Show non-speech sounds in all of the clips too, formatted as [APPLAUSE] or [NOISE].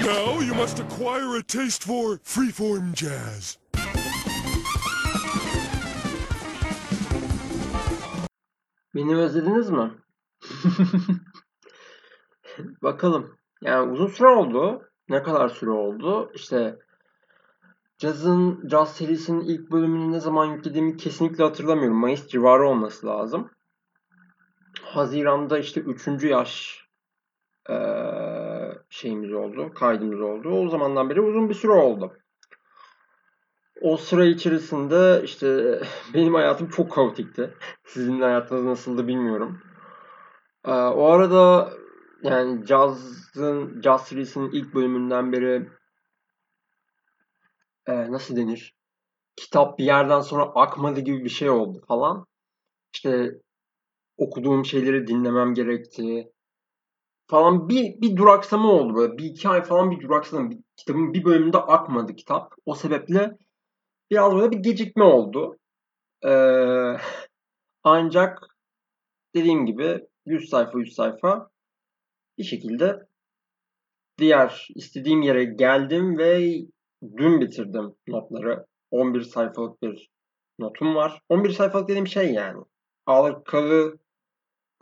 Now you must acquire a taste for freeform jazz. Beni özlediniz mi? [LAUGHS] Bakalım. Yani uzun süre oldu. Ne kadar süre oldu? İşte Jazz'ın Jazz serisinin ilk bölümünü ne zaman yüklediğimi kesinlikle hatırlamıyorum. Mayıs civarı olması lazım. Haziran'da işte 3. yaş ee, şeyimiz oldu, kaydımız oldu. O zamandan beri uzun bir süre oldu. O sıra içerisinde işte [LAUGHS] benim hayatım çok kaotikti. Sizin hayatınız nasıldı bilmiyorum. Ee, o arada yani Jazz'ın Jazz serisinin ilk bölümünden beri e, nasıl denir? Kitap bir yerden sonra akmadı gibi bir şey oldu falan. İşte okuduğum şeyleri dinlemem gerekti falan bir, bir duraksama oldu böyle. Bir iki ay falan bir duraksama. Bir, kitabın bir bölümünde akmadı kitap. O sebeple biraz böyle bir gecikme oldu. Ee, ancak dediğim gibi 100 sayfa 100 sayfa bir şekilde diğer istediğim yere geldim ve dün bitirdim notları. 11 sayfalık bir notum var. 11 sayfalık dediğim şey yani. Halkalı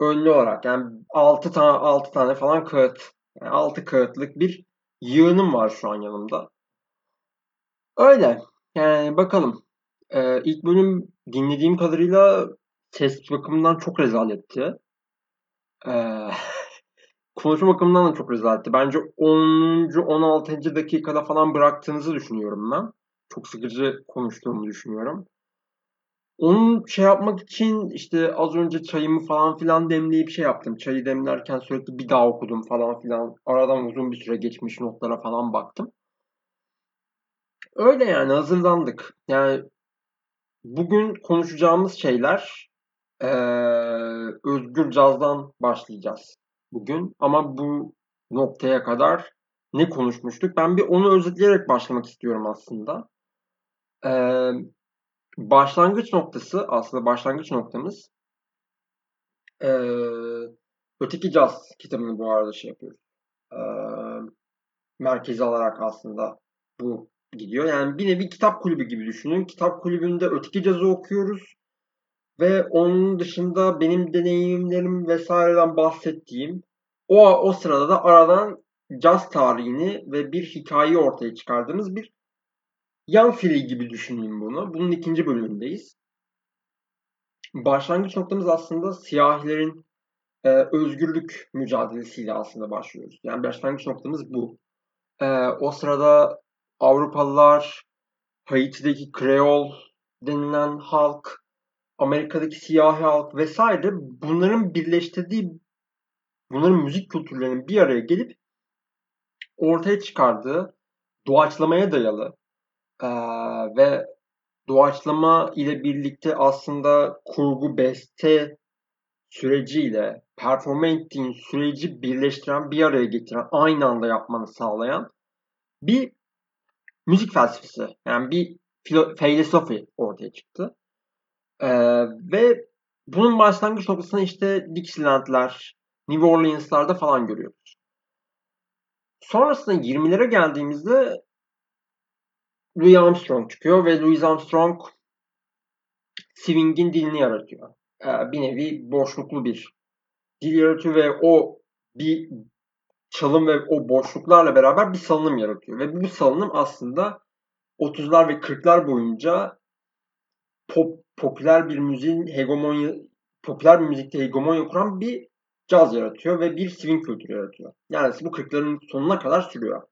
önlü olarak yani 6 tane 6 tane falan kağıt. Yani 6 kağıtlık bir yığınım var şu an yanımda. Öyle. Yani bakalım. Ee, ilk bölüm dinlediğim kadarıyla ses bakımından çok rezaletti. Ee, [LAUGHS] konuşma bakımından da çok rezaletti. Bence 10. 16. dakikada falan bıraktığınızı düşünüyorum ben. Çok sıkıcı konuştuğumu düşünüyorum. Onu şey yapmak için işte az önce çayımı falan filan demleyip şey yaptım. Çayı demlerken sürekli bir daha okudum falan filan. Aradan uzun bir süre geçmiş notlara falan baktım. Öyle yani hazırlandık. Yani bugün konuşacağımız şeyler ee, Özgür Caz'dan başlayacağız bugün. Ama bu noktaya kadar ne konuşmuştuk? Ben bir onu özetleyerek başlamak istiyorum aslında. Ee, başlangıç noktası aslında başlangıç noktamız e, Öteki Caz kitabını bu arada şey yapıyoruz. E, merkezi alarak aslında bu gidiyor. Yani bir nevi kitap kulübü gibi düşünün. Kitap kulübünde Öteki Caz'ı okuyoruz. Ve onun dışında benim deneyimlerim vesaireden bahsettiğim o, o sırada da aradan caz tarihini ve bir hikayeyi ortaya çıkardığımız bir yan seri gibi düşüneyim bunu. Bunun ikinci bölümündeyiz. Başlangıç noktamız aslında siyahilerin e, özgürlük mücadelesiyle aslında başlıyoruz. Yani başlangıç noktamız bu. E, o sırada Avrupalılar, Haiti'deki Kreol denilen halk, Amerika'daki siyahi halk vesaire bunların birleştirdiği, bunların müzik kültürlerinin bir araya gelip ortaya çıkardığı doğaçlamaya dayalı ee, ve doğaçlama ile birlikte aslında kurgu beste süreciyle performe ettiğin süreci birleştiren, bir araya getiren, aynı anda yapmanı sağlayan bir müzik felsefesi. Yani bir filosofi ortaya çıktı. Ee, ve bunun başlangıç noktasını işte Dixieland'ler, New Orleans'larda falan görüyoruz. Sonrasında 20'lere geldiğimizde Louis Armstrong çıkıyor ve Louis Armstrong swing'in dilini yaratıyor. Ee, bir nevi boşluklu bir dil yaratıyor ve o bir çalım ve o boşluklarla beraber bir salınım yaratıyor. Ve bu salınım aslında 30'lar ve 40'lar boyunca pop, popüler bir müziğin hegemonya popüler bir müzikte hegemonya kuran bir caz yaratıyor ve bir swing kültürü yaratıyor. Yani bu 40'ların sonuna kadar sürüyor.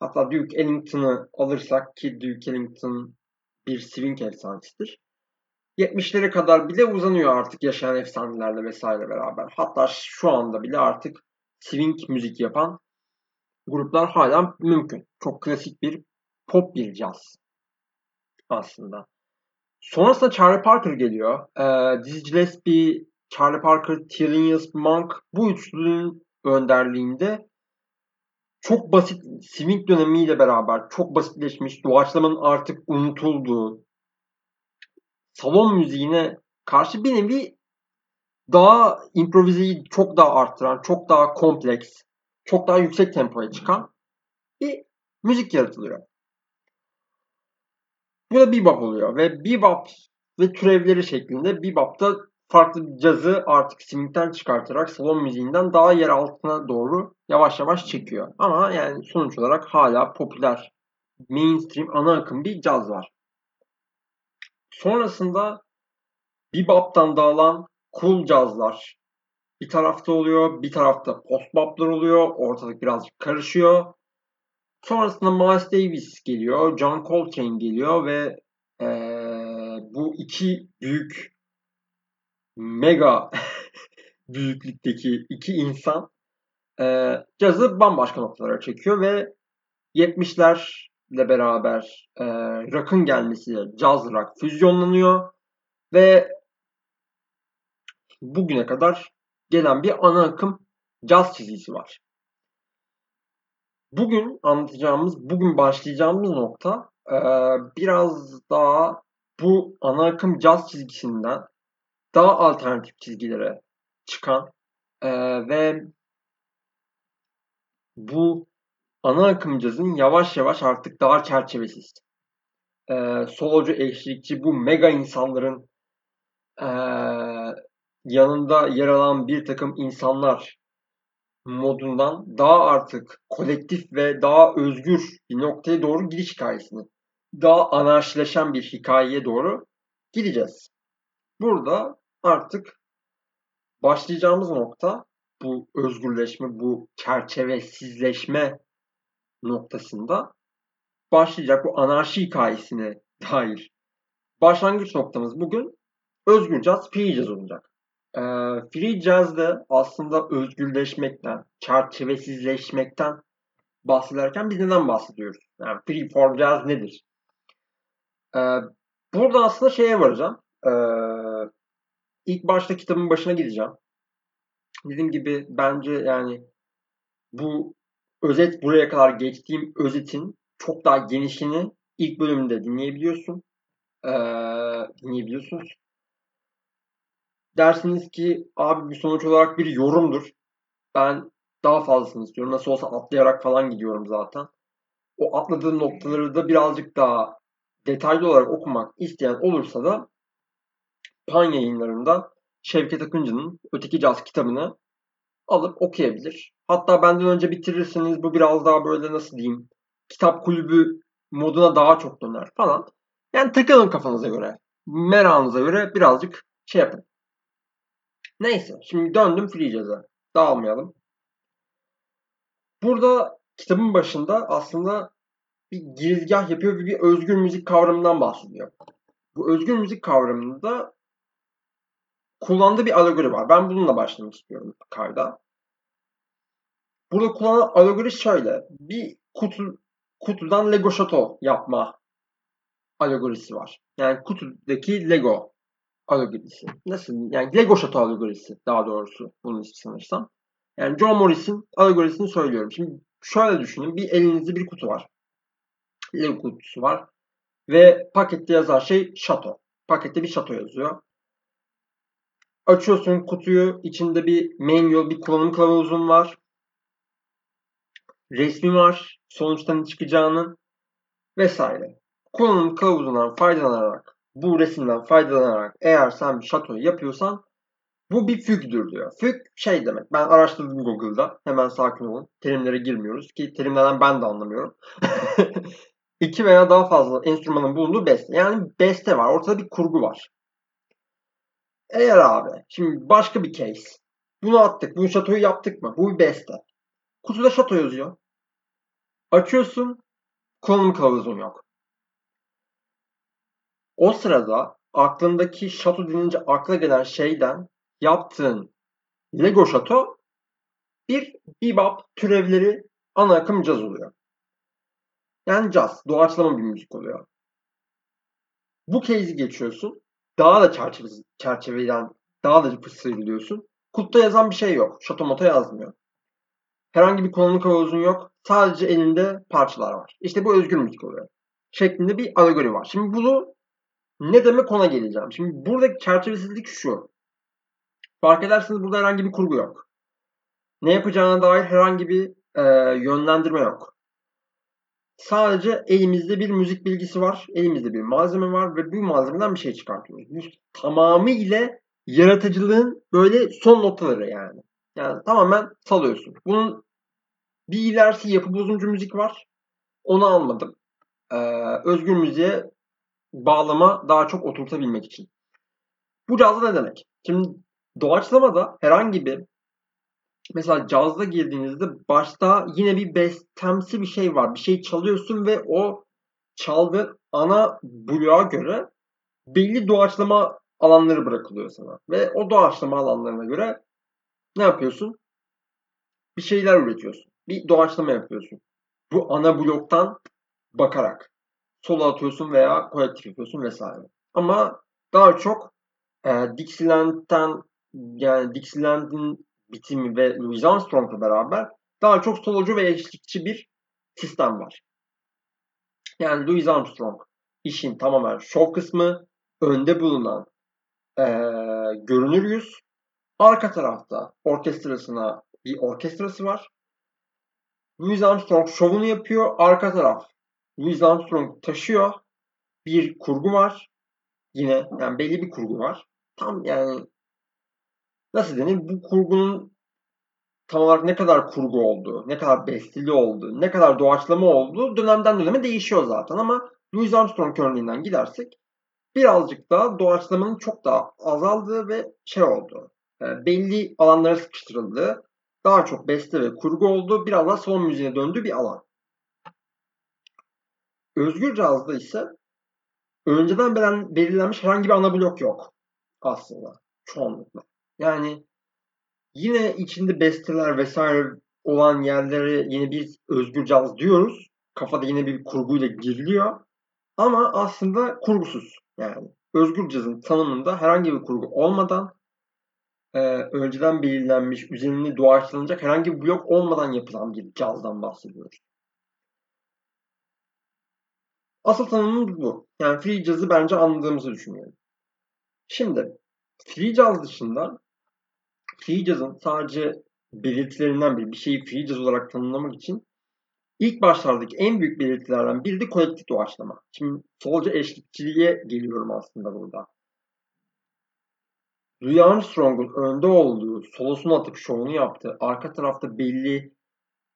Hatta Duke Ellington'ı alırsak ki Duke Ellington bir swing efsanesidir. 70'lere kadar bile uzanıyor artık yaşayan efsanelerle vesaire beraber. Hatta şu anda bile artık swing müzik yapan gruplar hala mümkün. Çok klasik bir pop bir caz aslında. Sonrasında Charlie Parker geliyor. Ee, Dizzy Gillespie, Charlie Parker, Thelonious Monk bu üçlünün önderliğinde çok basit swing dönemiyle beraber çok basitleşmiş, doğaçlamanın artık unutulduğu salon müziğine karşı bir nevi daha improvizeyi çok daha arttıran, çok daha kompleks, çok daha yüksek tempoya çıkan bir müzik yaratılıyor. Bu da bebop oluyor ve bebop ve türevleri şeklinde bebop'ta farklı cazı artık swing'den çıkartarak salon müziğinden daha yer altına doğru yavaş yavaş çekiyor. Ama yani sonuç olarak hala popüler mainstream ana akım bir caz var. Sonrasında bebop'tan dağılan cool cazlar bir tarafta oluyor, bir tarafta post bop'lar oluyor, ortalık birazcık karışıyor. Sonrasında Miles Davis geliyor, John Coltrane geliyor ve ee, bu iki büyük mega [LAUGHS] büyüklükteki iki insan e, cazı bambaşka noktalara çekiyor ve 70'lerle beraber e, rock'ın gelmesiyle caz rock füzyonlanıyor ve bugüne kadar gelen bir ana akım caz çizgisi var. Bugün anlatacağımız, bugün başlayacağımız nokta e, biraz daha bu ana akım caz çizgisinden daha alternatif çizgilere çıkan e, ve bu ana akım cazın yavaş yavaş artık daha çerçevesiz. E, solocu, eşlikçi bu mega insanların e, yanında yer alan bir takım insanlar modundan daha artık kolektif ve daha özgür bir noktaya doğru gidiş hikayesini, daha anarşileşen bir hikayeye doğru gideceğiz. Burada artık başlayacağımız nokta bu özgürleşme, bu çerçevesizleşme noktasında başlayacak bu anarşi hikayesine dair başlangıç noktamız bugün özgür jazz, free jazz olacak. Ee, free jazz'de aslında özgürleşmekten, çerçevesizleşmekten bahsederken biz neden bahsediyoruz? Yani free form jazz nedir? Ee, burada aslında şeye varacağım. Ee, ilk başta kitabın başına gideceğim. Dediğim gibi bence yani bu özet buraya kadar geçtiğim özetin çok daha genişini ilk bölümde dinleyebiliyorsun. Ee, dinleyebiliyorsunuz. Dersiniz ki abi bu sonuç olarak bir yorumdur. Ben daha fazlasını istiyorum. Nasıl olsa atlayarak falan gidiyorum zaten. O atladığım noktaları da birazcık daha detaylı olarak okumak isteyen olursa da Pan yayınlarında Şevket Akıncı'nın Öteki Caz kitabını alıp okuyabilir. Hatta benden önce bitirirseniz bu biraz daha böyle nasıl diyeyim kitap kulübü moduna daha çok döner falan. Yani takılın kafanıza göre. Merakınıza göre birazcık şey yapın. Neyse şimdi döndüm Free Jazz'a. Dağılmayalım. Burada kitabın başında aslında bir girizgah yapıyor ve bir özgür müzik kavramından bahsediyor. Bu özgür müzik kavramında kullandığı bir alegori var. Ben bununla başlamak istiyorum kayda. Burada kullanılan alegori şöyle. Bir kutu, kutudan Lego Shadow yapma alegorisi var. Yani kutudaki Lego alegorisi. Nasıl? Yani Lego Shadow alegorisi daha doğrusu bunun ismi sanırsam. Yani John Morris'in alegorisini söylüyorum. Şimdi şöyle düşünün. Bir elinizde bir kutu var. Lego kutusu var. Ve pakette yazan şey şato. Pakette bir şato yazıyor. Açıyorsun kutuyu. içinde bir manual, bir kullanım kılavuzun var. Resmi var. Sonuçtan çıkacağının vesaire. Kullanım kılavuzundan faydalanarak, bu resimden faydalanarak eğer sen bir şatoyu yapıyorsan bu bir fügdür diyor. Füg şey demek. Ben araştırdım Google'da. Hemen sakin olun. Terimlere girmiyoruz ki terimlerden ben de anlamıyorum. [LAUGHS] İki veya daha fazla enstrümanın bulunduğu beste. Yani beste var. Ortada bir kurgu var. Eğer abi şimdi başka bir case. Bunu attık. Bu şatoyu yaptık mı? Bu bir beste. Kutuda şato yazıyor. Açıyorsun. Kullanım kılavuzun yok. O sırada aklındaki şato denince akla gelen şeyden yaptığın Lego şato bir bebop türevleri ana akım caz oluyor. Yani caz, doğaçlama bir müzik oluyor. Bu case'i geçiyorsun. Daha da çerçeve, çerçeveden daha da sıyrılıyorsun. Kutta yazan bir şey yok. Şato yazmıyor. Herhangi bir kullanım kılavuzun yok. Sadece elinde parçalar var. İşte bu özgür müzik oluyor. Şeklinde bir alegori var. Şimdi bunu ne demek ona geleceğim. Şimdi buradaki çerçevesizlik şu. Fark ederseniz burada herhangi bir kurgu yok. Ne yapacağına dair herhangi bir e, yönlendirme yok. Sadece elimizde bir müzik bilgisi var, elimizde bir malzeme var ve bu malzemeden bir şey çıkartıyoruz. Bu tamamıyla yaratıcılığın böyle son noktaları yani. Yani tamamen salıyorsun. Bunun bir ilerisi yapı bozumcu müzik var. Onu almadım. Ee, özgür müziğe bağlama daha çok oturtabilmek için. Bu cazda ne demek? Şimdi doğaçlamada herhangi bir mesela cazda girdiğinizde başta yine bir bestemsi bir şey var. Bir şey çalıyorsun ve o çaldığı ana bloğa göre belli doğaçlama alanları bırakılıyor sana. Ve o doğaçlama alanlarına göre ne yapıyorsun? Bir şeyler üretiyorsun. Bir doğaçlama yapıyorsun. Bu ana bloktan bakarak. Solo atıyorsun veya kolektif yapıyorsun vesaire. Ama daha çok e, Dixieland'den yani Dixieland'in bitimi ve Louis Armstrong'la beraber daha çok solocu ve eşlikçi bir sistem var. Yani Louis Armstrong işin tamamen şov kısmı, önde bulunan e, görünür yüz, arka tarafta orkestrasına bir orkestrası var. Louis Armstrong şovunu yapıyor, arka taraf Louis Armstrong taşıyor. Bir kurgu var. Yine yani belli bir kurgu var. Tam yani nasıl denir? Bu kurgunun tam olarak ne kadar kurgu olduğu, ne kadar besteli olduğu, ne kadar doğaçlama olduğu dönemden döneme değişiyor zaten ama Louis Armstrong örneğinden gidersek birazcık daha doğaçlamanın çok daha azaldığı ve şey oldu. Yani belli alanlara sıkıştırıldığı, daha çok beste ve kurgu olduğu, biraz daha son müziğine döndüğü bir alan. Özgür cazda ise önceden belirlenmiş herhangi bir ana blok yok aslında çoğunlukla. Yani yine içinde besteler vesaire olan yerlere yine bir özgür caz diyoruz. Kafada yine bir kurguyla giriliyor. Ama aslında kurgusuz yani. Özgür cazın tanımında herhangi bir kurgu olmadan e, önceden belirlenmiş, üzerine doğaçlanacak herhangi bir blok olmadan yapılan bir cazdan bahsediyoruz. Asıl tanımımız bu. Yani free jazz'ı bence anladığımızı düşünüyorum. Şimdi free jazz dışında jazz'ın sadece belirtilerinden biri bir şeyi jazz olarak tanımlamak için ilk başlardaki en büyük belirtilerden biri de kolektif doğaçlama. Şimdi solca eşlikçiliğe geliyorum aslında burada. Louis Armstrong'un önde olduğu, solosunu atıp şovunu yaptığı, arka tarafta belli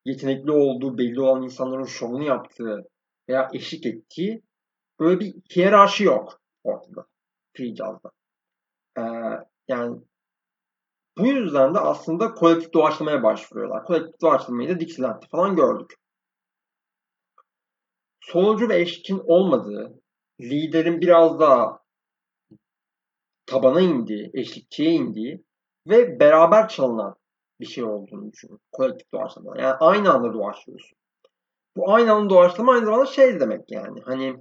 yetenekli olduğu belli olan insanların şovunu yaptığı veya eşlik ettiği böyle bir hiyerarşi yok ortada free. Ee, yani bu yüzden de aslında kolektif doğaçlamaya başvuruyorlar. Kolektif doğaçlamayı da Dixieland'de falan gördük. Solucu ve eşkin olmadığı, liderin biraz daha tabana indiği, eşlikçiye indiği ve beraber çalınan bir şey olduğunu düşünün. Kolektif doğaçlama. Yani aynı anda doğaçlıyorsun. Bu aynı anda doğaçlama aynı zamanda şey demek yani. Hani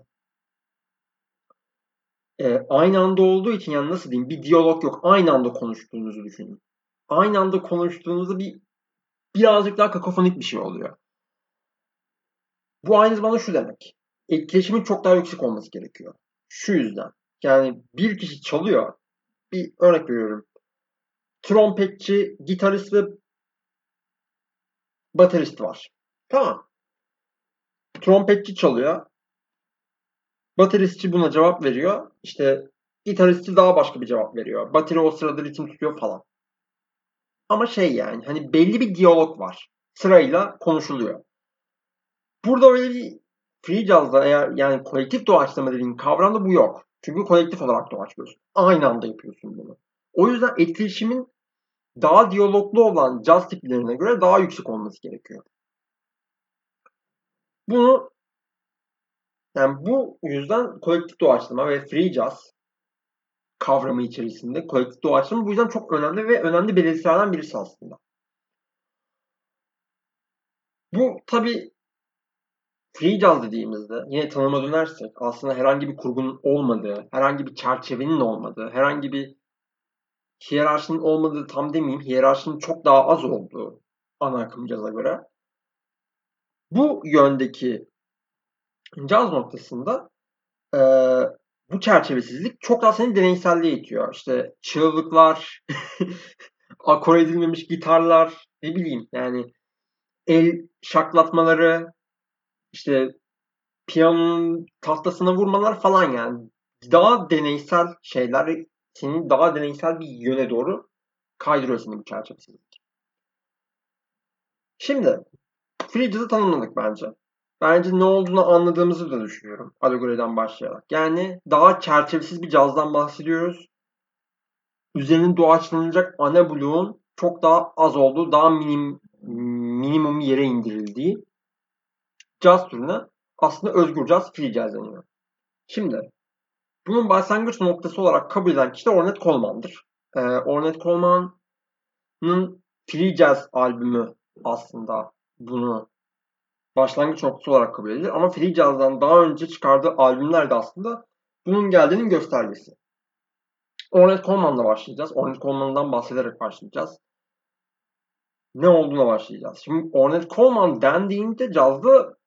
e, aynı anda olduğu için yani nasıl diyeyim bir diyalog yok. Aynı anda konuştuğunuzu düşünün. Aynı anda konuştuğunuzda bir birazcık daha kakofonik bir şey oluyor. Bu aynı zamanda şu demek. Etkileşimin çok daha yüksek olması gerekiyor. Şu yüzden. Yani bir kişi çalıyor. Bir örnek veriyorum. Trompetçi, gitarist ve baterist var. Tamam. Trompetçi çalıyor. Bateristçi buna cevap veriyor. İşte gitaristçi daha başka bir cevap veriyor. Bateri o sırada ritim tutuyor falan. Ama şey yani hani belli bir diyalog var. Sırayla konuşuluyor. Burada öyle bir free jazz'da eğer yani kolektif doğaçlama dediğin kavramda bu yok. Çünkü kolektif olarak doğaçlıyorsun. Aynı anda yapıyorsun bunu. O yüzden etkileşimin daha diyaloglu olan jazz tiplerine göre daha yüksek olması gerekiyor. Bunu yani bu yüzden kolektif doğaçlama ve free jazz kavramı içerisinde kolektif doğaçlama bu yüzden çok önemli ve önemli belirtilerden birisi aslında. Bu tabi free jazz dediğimizde yine tanıma dönersek aslında herhangi bir kurgunun olmadığı, herhangi bir çerçevenin olmadığı, herhangi bir hiyerarşinin olmadığı tam demeyeyim, hiyerarşinin çok daha az olduğu ana akım caza göre bu yöndeki caz noktasında e, bu çerçevesizlik çok daha seni deneyselliğe itiyor. İşte çığlıklar, [LAUGHS] akor edilmemiş gitarlar, ne bileyim yani el şaklatmaları, işte piyanonun tahtasına vurmalar falan yani. Daha deneysel şeyler seni daha deneysel bir yöne doğru kaydırıyor seni bu çerçevesindeki. Şimdi free jazz'ı tanımladık bence. Bence ne olduğunu anladığımızı da düşünüyorum. Alegoriden başlayarak. Yani daha çerçevesiz bir cazdan bahsediyoruz. Üzerinin doğaçlanacak ana bloğun çok daha az olduğu, daha minim, minimum yere indirildiği caz türüne aslında özgür caz, free jazz deniyor. Şimdi bunun başlangıç noktası olarak kabul edilen kişi de Ornette Coleman'dır. Ee, Ornette Coleman'ın Free Jazz albümü aslında bunu başlangıç noktası olarak kabul edilir. Ama Free Jazz'dan daha önce çıkardığı albümler de aslında bunun geldiğinin göstergesi. Ornette Coleman'la başlayacağız. Ornette Coleman'dan bahsederek başlayacağız. Ne olduğuna başlayacağız. Şimdi Ornette Coleman dendiğinde cazda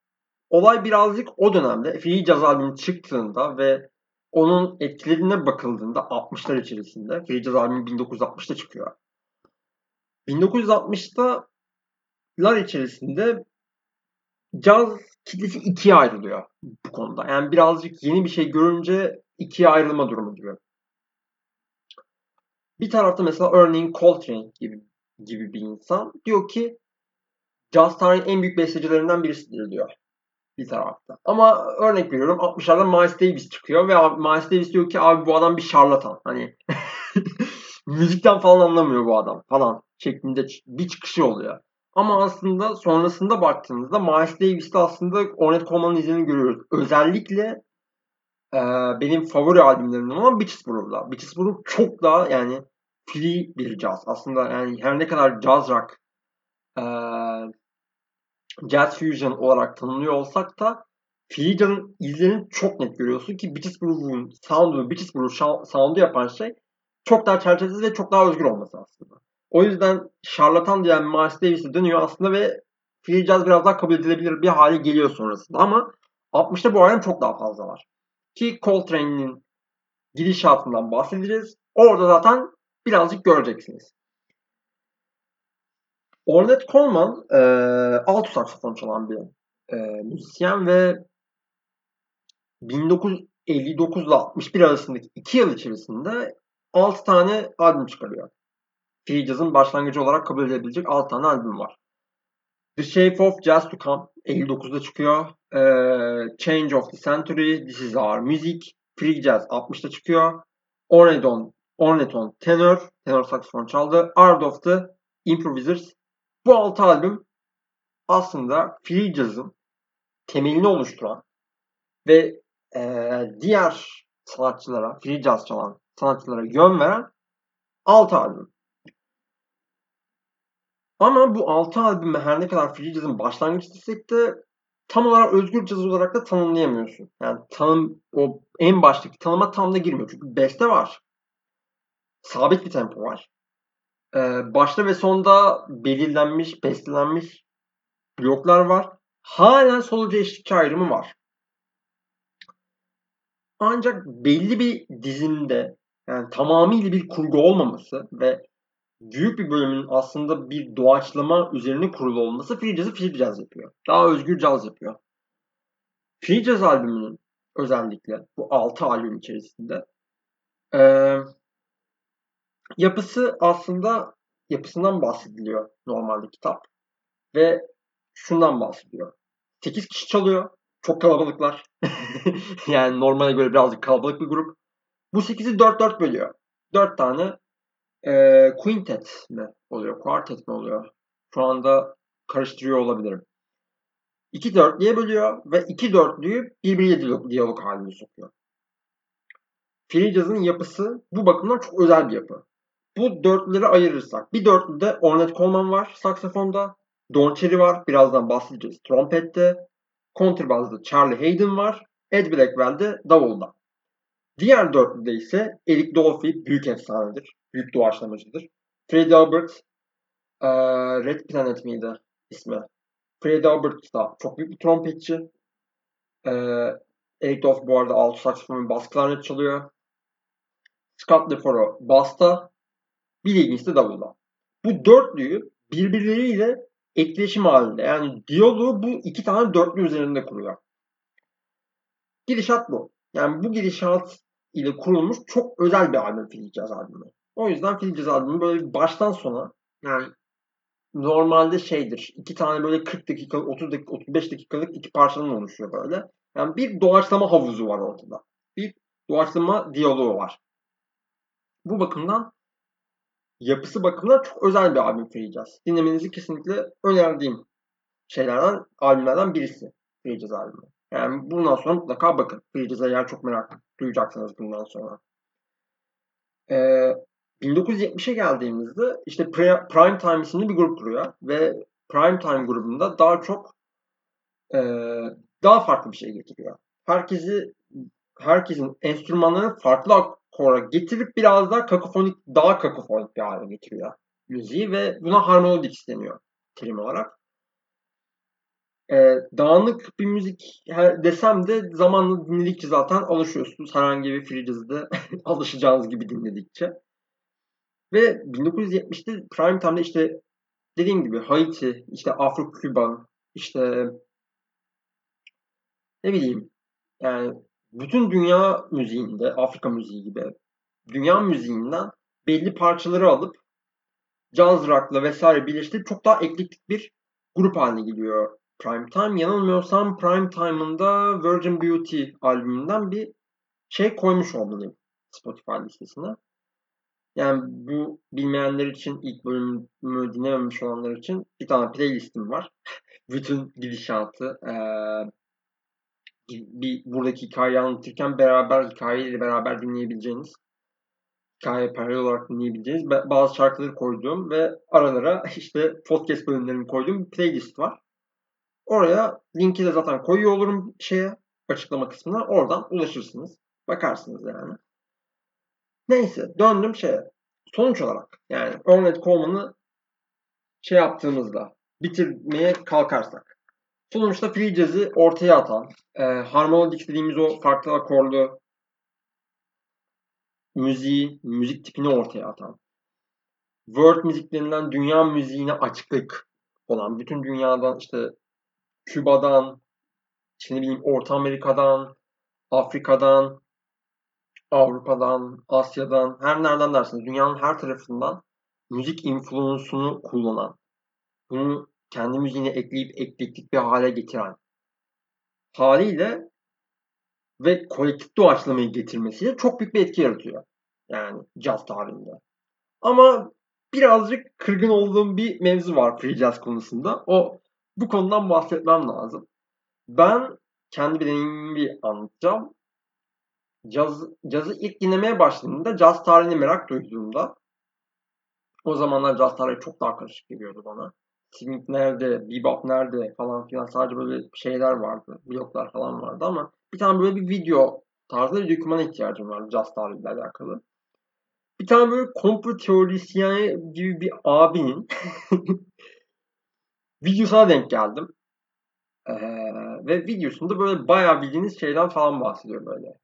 olay birazcık o dönemde Free Jazz albümü çıktığında ve onun etkilerine bakıldığında 60'lar içerisinde Free Jazz albümü 1960'ta çıkıyor. 1960'lar içerisinde caz kitlesi ikiye ayrılıyor bu konuda. Yani birazcık yeni bir şey görünce ikiye ayrılma durumu gibi. Bir tarafta mesela örneğin Coltrane gibi gibi bir insan diyor ki caz tarihin en büyük bestecilerinden birisidir diyor bir tarafta. Ama örnek veriyorum 60'larda Miles Davis çıkıyor ve Miles Davis diyor ki abi bu adam bir şarlatan. Hani [LAUGHS] müzikten falan anlamıyor bu adam falan şeklinde bir çıkışı oluyor. Ama aslında sonrasında baktığınızda Miles Davis'te aslında Ornette Coleman'ın izini görüyoruz. Özellikle e, benim favori albümlerimden olan. Bitches Brew çok daha yani free bir caz. Aslında yani her ne kadar jazz rock e, jazz fusion olarak tanımlıyor olsak da jazz'ın izlerini çok net görüyorsun ki Bitches Brew'un sound'u, Bitches Brew sound'u yapan şey çok daha çerçevesiz ve çok daha özgür olması aslında. O yüzden şarlatan diyen Miles Davis'e dönüyor aslında ve free jazz biraz daha kabul edilebilir bir hale geliyor sonrasında. Ama 60'ta bu ayrım çok daha fazla var. Ki Coltrane'in gidişatından bahsedeceğiz. Orada zaten birazcık göreceksiniz. Ornette Coleman e, alt saksafon çalan bir e, müzisyen ve 1959 ile 61 arasındaki 2 yıl içerisinde 6 tane albüm çıkarıyor free jazz'ın başlangıcı olarak kabul edilebilecek 6 tane albüm var. The Shape of Jazz to Come 59'da çıkıyor. Ee, Change of the Century, This Is Our Music, Free Jazz 60'da çıkıyor. Orneton, Orneton tenor, tenor saksafon çaldı. Art of the Improvisers. Bu 6 albüm aslında Free Jazz'ın temelini oluşturan ve e, diğer sanatçılara, Free Jazz çalan sanatçılara yön veren 6 albüm. Ama bu 6 albümü her ne kadar Free Jazz'ın başlangıç desek de tam olarak özgür caz olarak da tanımlayamıyorsun. Yani tanım o en baştaki tanıma tam da girmiyor. Çünkü beste var. Sabit bir tempo var. Ee, başta ve sonda belirlenmiş, bestelenmiş bloklar var. Halen solucu eşlikçi ayrımı var. Ancak belli bir dizimde yani tamamıyla bir kurgu olmaması ve büyük bir bölümün aslında bir doğaçlama üzerine kurulu olması free jazz'ı free jazz yapıyor. Daha özgür caz yapıyor. Free jazz albümünün özellikle bu 6 albüm içerisinde e, yapısı aslında yapısından bahsediliyor normalde kitap. Ve şundan bahsediyor. 8 kişi çalıyor. Çok kalabalıklar. [LAUGHS] yani normale göre birazcık kalabalık bir grup. Bu 8'i 4-4 bölüyor. 4 tane e, quintet mi oluyor? Quartet mi oluyor? Şu anda karıştırıyor olabilirim. İki dörtlüye bölüyor ve iki dörtlüyü birbiriyle diyalog, diyalog haline sokuyor. Free Jazz'ın yapısı bu bakımdan çok özel bir yapı. Bu dörtlüleri ayırırsak bir dörtlüde Ornette Coleman var saksafonda. Don Cherry var. Birazdan bahsedeceğiz. Trompette. Kontrbazda Charlie Hayden var. Ed Blackwell de davulda. Diğer dörtlüde ise Eric Dolphy büyük efsanedir. Büyük doğaçlamacıdır. Freddie Albert e, Red Planet miydi ismi? Freddie Albert da çok büyük bir trompetçi. E, Eric Dolphy bu arada alt saksafon bas klarnet çalıyor. Scott LeFaro basta. Bir ilginçsi de davulda. Bu dörtlüyü birbirleriyle etkileşim halinde. Yani diyaloğu bu iki tane dörtlü üzerinde kuruyor. gidişat bu. Yani bu gidişat ile kurulmuş çok özel bir albüm Free Jazz albümü. O yüzden Jazz albümü böyle baştan sona yani normalde şeydir. iki tane böyle 40 dakikalık, 30 dakika, 35 dakikalık iki parçadan oluşuyor böyle. Yani bir doğaçlama havuzu var ortada. Bir doğaçlama diyaloğu var. Bu bakımdan yapısı bakımından çok özel bir albüm Jazz. Dinlemenizi kesinlikle önerdiğim şeylerden, albümlerden birisi Free Jazz albümü. Yani bundan sonra mutlaka bakın. Free Jazz'a eğer çok merak duyacaksınız bundan sonra. Ee, 1970'e geldiğimizde işte Prime Time isimli bir grup kuruyor ve Prime Time grubunda daha çok e, daha farklı bir şey getiriyor. Herkesi herkesin enstrümanlarını farklı akora getirip biraz daha kakofonik, daha kakofonik bir hale getiriyor müziği ve buna harmonik deniyor terim olarak. Ee, dağınık bir müzik desem de zamanla dinledikçe zaten alışıyorsunuz. Herhangi bir free jazz'da [LAUGHS] alışacağınız gibi dinledikçe. Ve 1970'te prime time'da işte dediğim gibi Haiti, işte Afro-Küban, işte ne bileyim yani bütün dünya müziğinde, Afrika müziği gibi dünya müziğinden belli parçaları alıp jazz rock'la vesaire birleştirip çok daha eklektik bir grup haline geliyor Prime Time. Yanılmıyorsam Prime Time'ın da Virgin Beauty albümünden bir şey koymuş olmalıyım Spotify listesine. Yani bu bilmeyenler için ilk bölümü dinlememiş olanlar için bir tane playlistim var. [LAUGHS] Bütün gidişatı ee, bir buradaki hikayeyi anlatırken beraber hikayeyle beraber dinleyebileceğiniz hikaye paralel olarak dinleyebileceğiniz bazı şarkıları koyduğum ve aralara [LAUGHS] işte podcast bölümlerini koyduğum bir playlist var. Oraya linki de zaten koyuyor olurum şeye açıklama kısmına. Oradan ulaşırsınız. Bakarsınız yani. Neyse döndüm şeye. Sonuç olarak yani Ornette Coleman'ı şey yaptığımızda bitirmeye kalkarsak. Sonuçta free jazz'i ortaya atan, e, harmonik dediğimiz o farklı akorlu müziği, müzik tipini ortaya atan, world müziklerinden dünya müziğine açıklık olan, bütün dünyadan işte Küba'dan, işte ne bileyim Orta Amerika'dan, Afrika'dan, Avrupa'dan, Asya'dan, her nereden dersiniz, dünyanın her tarafından müzik influensunu kullanan, bunu kendi müziğine ekleyip eklektik bir hale getiren haliyle ve kolektif doğaçlamayı getirmesiyle çok büyük bir etki yaratıyor. Yani caz tarihinde. Ama birazcık kırgın olduğum bir mevzu var free jazz konusunda. O bu konudan bahsetmem lazım. Ben kendi bir deneyimimi anlatacağım. Caz, cazı ilk dinlemeye başladığımda caz tarihine merak duyduğumda o zamanlar caz tarihi çok daha karışık geliyordu bana. Swing nerede, bebop nerede falan filan sadece böyle şeyler vardı. Bloklar falan vardı ama bir tane böyle bir video tarzı bir dokümana ihtiyacım vardı caz tarihiyle alakalı. Bir tane böyle komplo teorisyen gibi bir abinin [LAUGHS] videosuna denk geldim. Ee, ve videosunda böyle bayağı bildiğiniz şeyden falan bahsediyor böyle.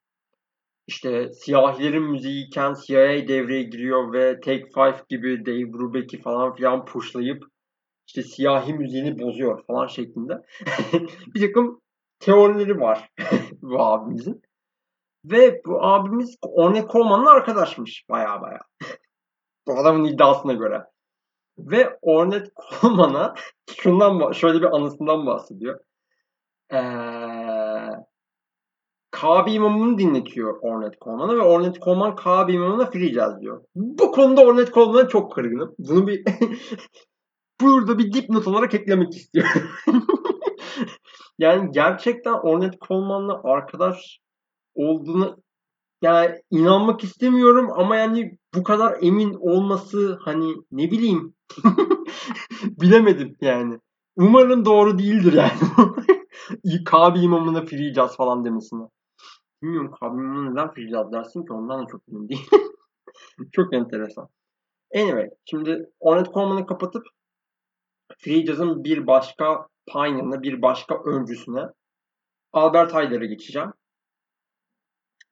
İşte siyahilerin müziğiyken CIA devreye giriyor ve Take Five gibi Dave Brubeck'i falan filan pushlayıp işte siyahi müziğini bozuyor falan şeklinde. [LAUGHS] bir takım teorileri var [LAUGHS] bu abimizin. Ve bu abimiz Ornette Coleman'la arkadaşmış baya baya. [LAUGHS] bu adamın iddiasına göre. Ve Ornette Coleman'a şundan şöyle bir anısından bahsediyor. Ee, K.B. imamını dinletiyor Ornette Coleman'a ve Ornette Coleman K.B. imamına free diyor. Bu konuda Ornette Coleman'a çok kırgınım. Bunu bir [LAUGHS] burada bir dipnot olarak eklemek istiyorum. [LAUGHS] yani gerçekten Ornette Coleman'la arkadaş olduğunu yani inanmak istemiyorum ama yani bu kadar emin olması hani ne bileyim [LAUGHS] bilemedim yani. Umarım doğru değildir yani. Kabe imamına free falan demesine. Bilmiyorum imamına neden dersin ki ondan da çok emin değilim. [LAUGHS] çok enteresan. Anyway şimdi Ornette Coleman'ı kapatıp free jazz'ın bir başka pioneer'ına bir başka öncüsüne Albert Ayler'e geçeceğim.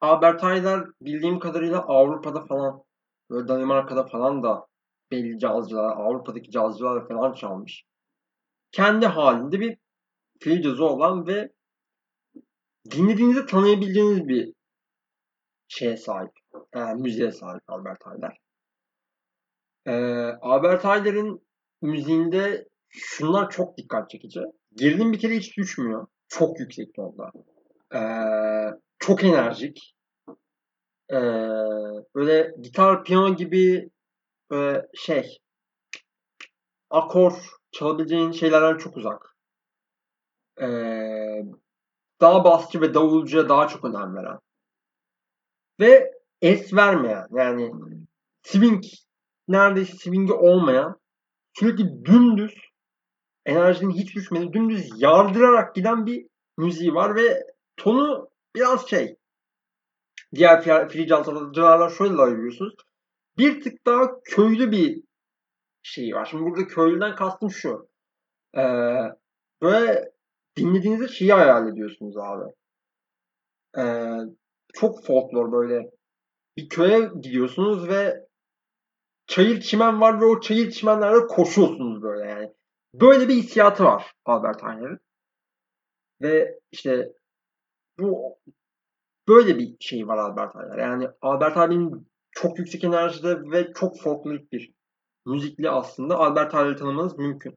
Albert Ayler bildiğim kadarıyla Avrupa'da falan böyle Danimarka'da falan da belli cazcılar, Avrupa'daki cazcılar falan çalmış. Kendi halinde bir free olan ve dinlediğinizde tanıyabileceğiniz bir şeye sahip. E, müziğe sahip Albert Ayler. E, Albert Ayler'in müziğinde şunlar çok dikkat çekici. Gerilim bir kere hiç düşmüyor. Çok yüksek tonda. E, çok enerjik. E, böyle gitar, piyano gibi böyle şey akor çalabileceğin şeylerden çok uzak. Ee, daha basçı ve davulcuya daha çok önem veren. Ve es vermeyen yani swing neredeyse swing'i olmayan sürekli dümdüz enerjinin hiç düşmediği dümdüz yardırarak giden bir müziği var ve tonu biraz şey diğer free jazz şöyle ayırıyorsunuz. Bir tık daha köylü bir şeyi var. Şimdi burada köylüden kastım şu. Ee, böyle dinlediğinizde şeyi hayal ediyorsunuz abi. Ee, çok folklor böyle. Bir köye gidiyorsunuz ve çayır çimen var ve o çayır çimenlerde koşuyorsunuz böyle yani. Böyle bir hissiyatı var Albert Einstein'ın. Ve işte bu böyle bir şey var Albert Einstein. Yani Albert Einstein'in çok yüksek enerjide ve çok folklorik bir müzikli aslında Albert Einstein'ı tanımanız mümkün.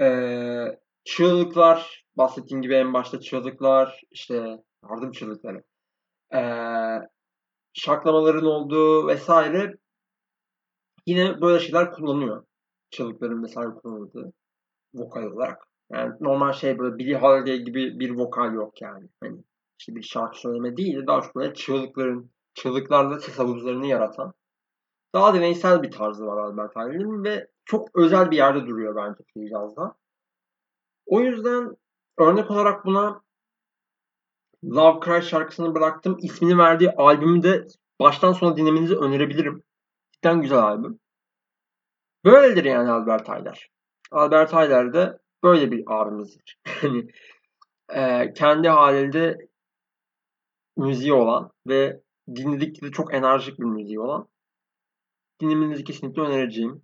Ee, çığlıklar, bahsettiğim gibi en başta çığlıklar, işte yardım çığlıkları, ee, şaklamaların olduğu vesaire yine böyle şeyler kullanıyor. Çığlıkların vesaire kullanıldığı vokal olarak. Yani normal şey böyle Billie Holiday gibi bir vokal yok yani. Hani işte bir şarkı söyleme değil de daha çok böyle çığlıkların, çığlıklarla ses havuzlarını yaratan daha deneysel bir tarzı var Albert Einstein'ın ve çok özel bir yerde duruyor bence free. O yüzden örnek olarak buna Love Cry şarkısını bıraktım. İsmini verdiği albümü de baştan sona dinlemenizi önerebilirim. Cidden güzel albüm. Böyledir yani Albert Ayler. Albert Ayler de böyle bir abimizdir. Yani [LAUGHS] e, kendi halinde müziği olan ve dinledikçe çok enerjik bir müziği olan dinlemenizi kesinlikle önereceğim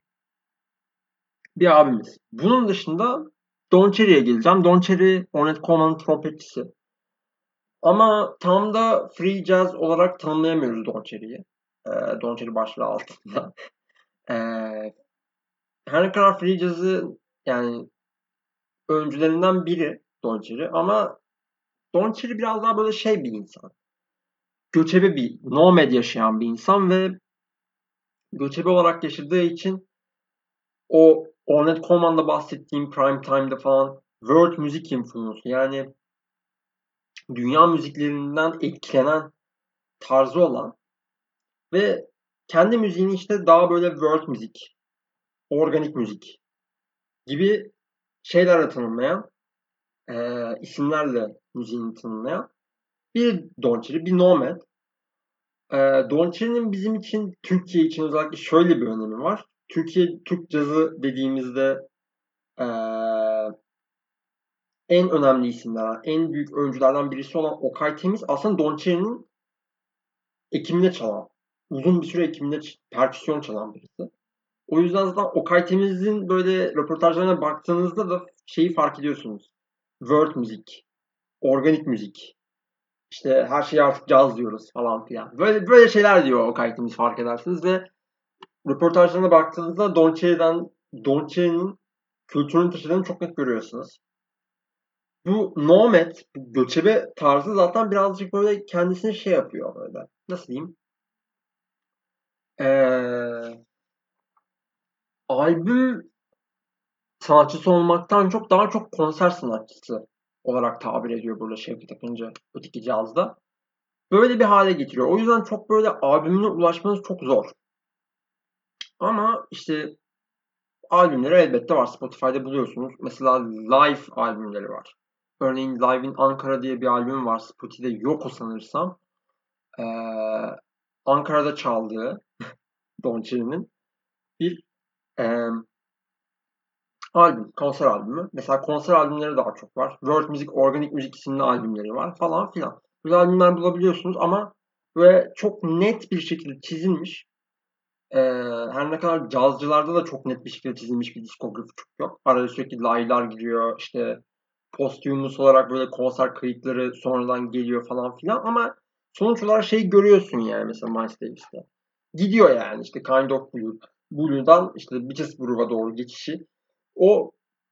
bir abimiz. Bunun dışında Don Cherry'e geleceğim. Don Cherry, Ornette Coleman'ın trompetçisi. Ama tam da free jazz olarak tanımlayamıyoruz Don Cherry'yi. E, Don Cherry başlığı altında. [LAUGHS] e, her ne kadar free jazz'ı yani öncülerinden biri Don Cherry ama Don Cherry biraz daha böyle şey bir insan. Göçebe bir, nomad yaşayan bir insan ve göçebe olarak yaşadığı için o Ornette Coleman'da bahsettiğim prime time'da falan world müzik influence'u yani dünya müziklerinden etkilenen tarzı olan ve kendi müziğini işte daha böyle world müzik, organik müzik gibi şeylerle tanımlayan, e, isimlerle müziğini tanımlayan bir Don bir nomad. E, Don bizim için, Türkiye için özellikle şöyle bir önemi var. Türkiye Türk cazı dediğimizde e, en önemli isimler, en büyük öncülerden birisi olan Okay Temiz aslında Don Cherry'nin ekiminde çalan, uzun bir süre ekiminde perküsyon çalan birisi. O yüzden zaten Okay Temiz'in böyle röportajlarına baktığınızda da şeyi fark ediyorsunuz. World müzik, organik müzik, işte her şeyi artık caz diyoruz falan filan. Böyle böyle şeyler diyor Okay Temiz fark edersiniz ve röportajlarına baktığınızda Don Cherry'den Don Cherry'nin kültürünü taşıdığını çok net görüyorsunuz. Bu nomad, bu göçebe tarzı zaten birazcık böyle kendisini şey yapıyor böyle. Nasıl diyeyim? Ee, albüm sanatçısı olmaktan çok daha çok konser sanatçısı olarak tabir ediyor burada Şevket Akıncı öteki cazda. Böyle bir hale getiriyor. O yüzden çok böyle albümüne ulaşmanız çok zor. Ama işte albümleri elbette var. Spotify'da buluyorsunuz. Mesela live albümleri var. Örneğin Live in Ankara diye bir albüm var. Spotify'da yok o sanırsam. Ee, Ankara'da çaldığı [LAUGHS] Don Cherry'nin bir e, albüm, konser albümü. Mesela konser albümleri daha çok var. World Music, Organic Music isimli albümleri var falan filan. Böyle albümler bulabiliyorsunuz ama böyle çok net bir şekilde çizilmiş. Ee, her ne kadar cazcılarda da çok net bir şekilde çizilmiş bir diskografi çok yok. Arada sürekli laylar giriyor. İşte posthumus olarak böyle konser kayıtları sonradan geliyor falan filan ama sonuç olarak şey görüyorsun yani mesela Miles Davis'te. Gidiyor yani işte Kind of Blue. Blue'dan işte Petersburg'a doğru geçişi. O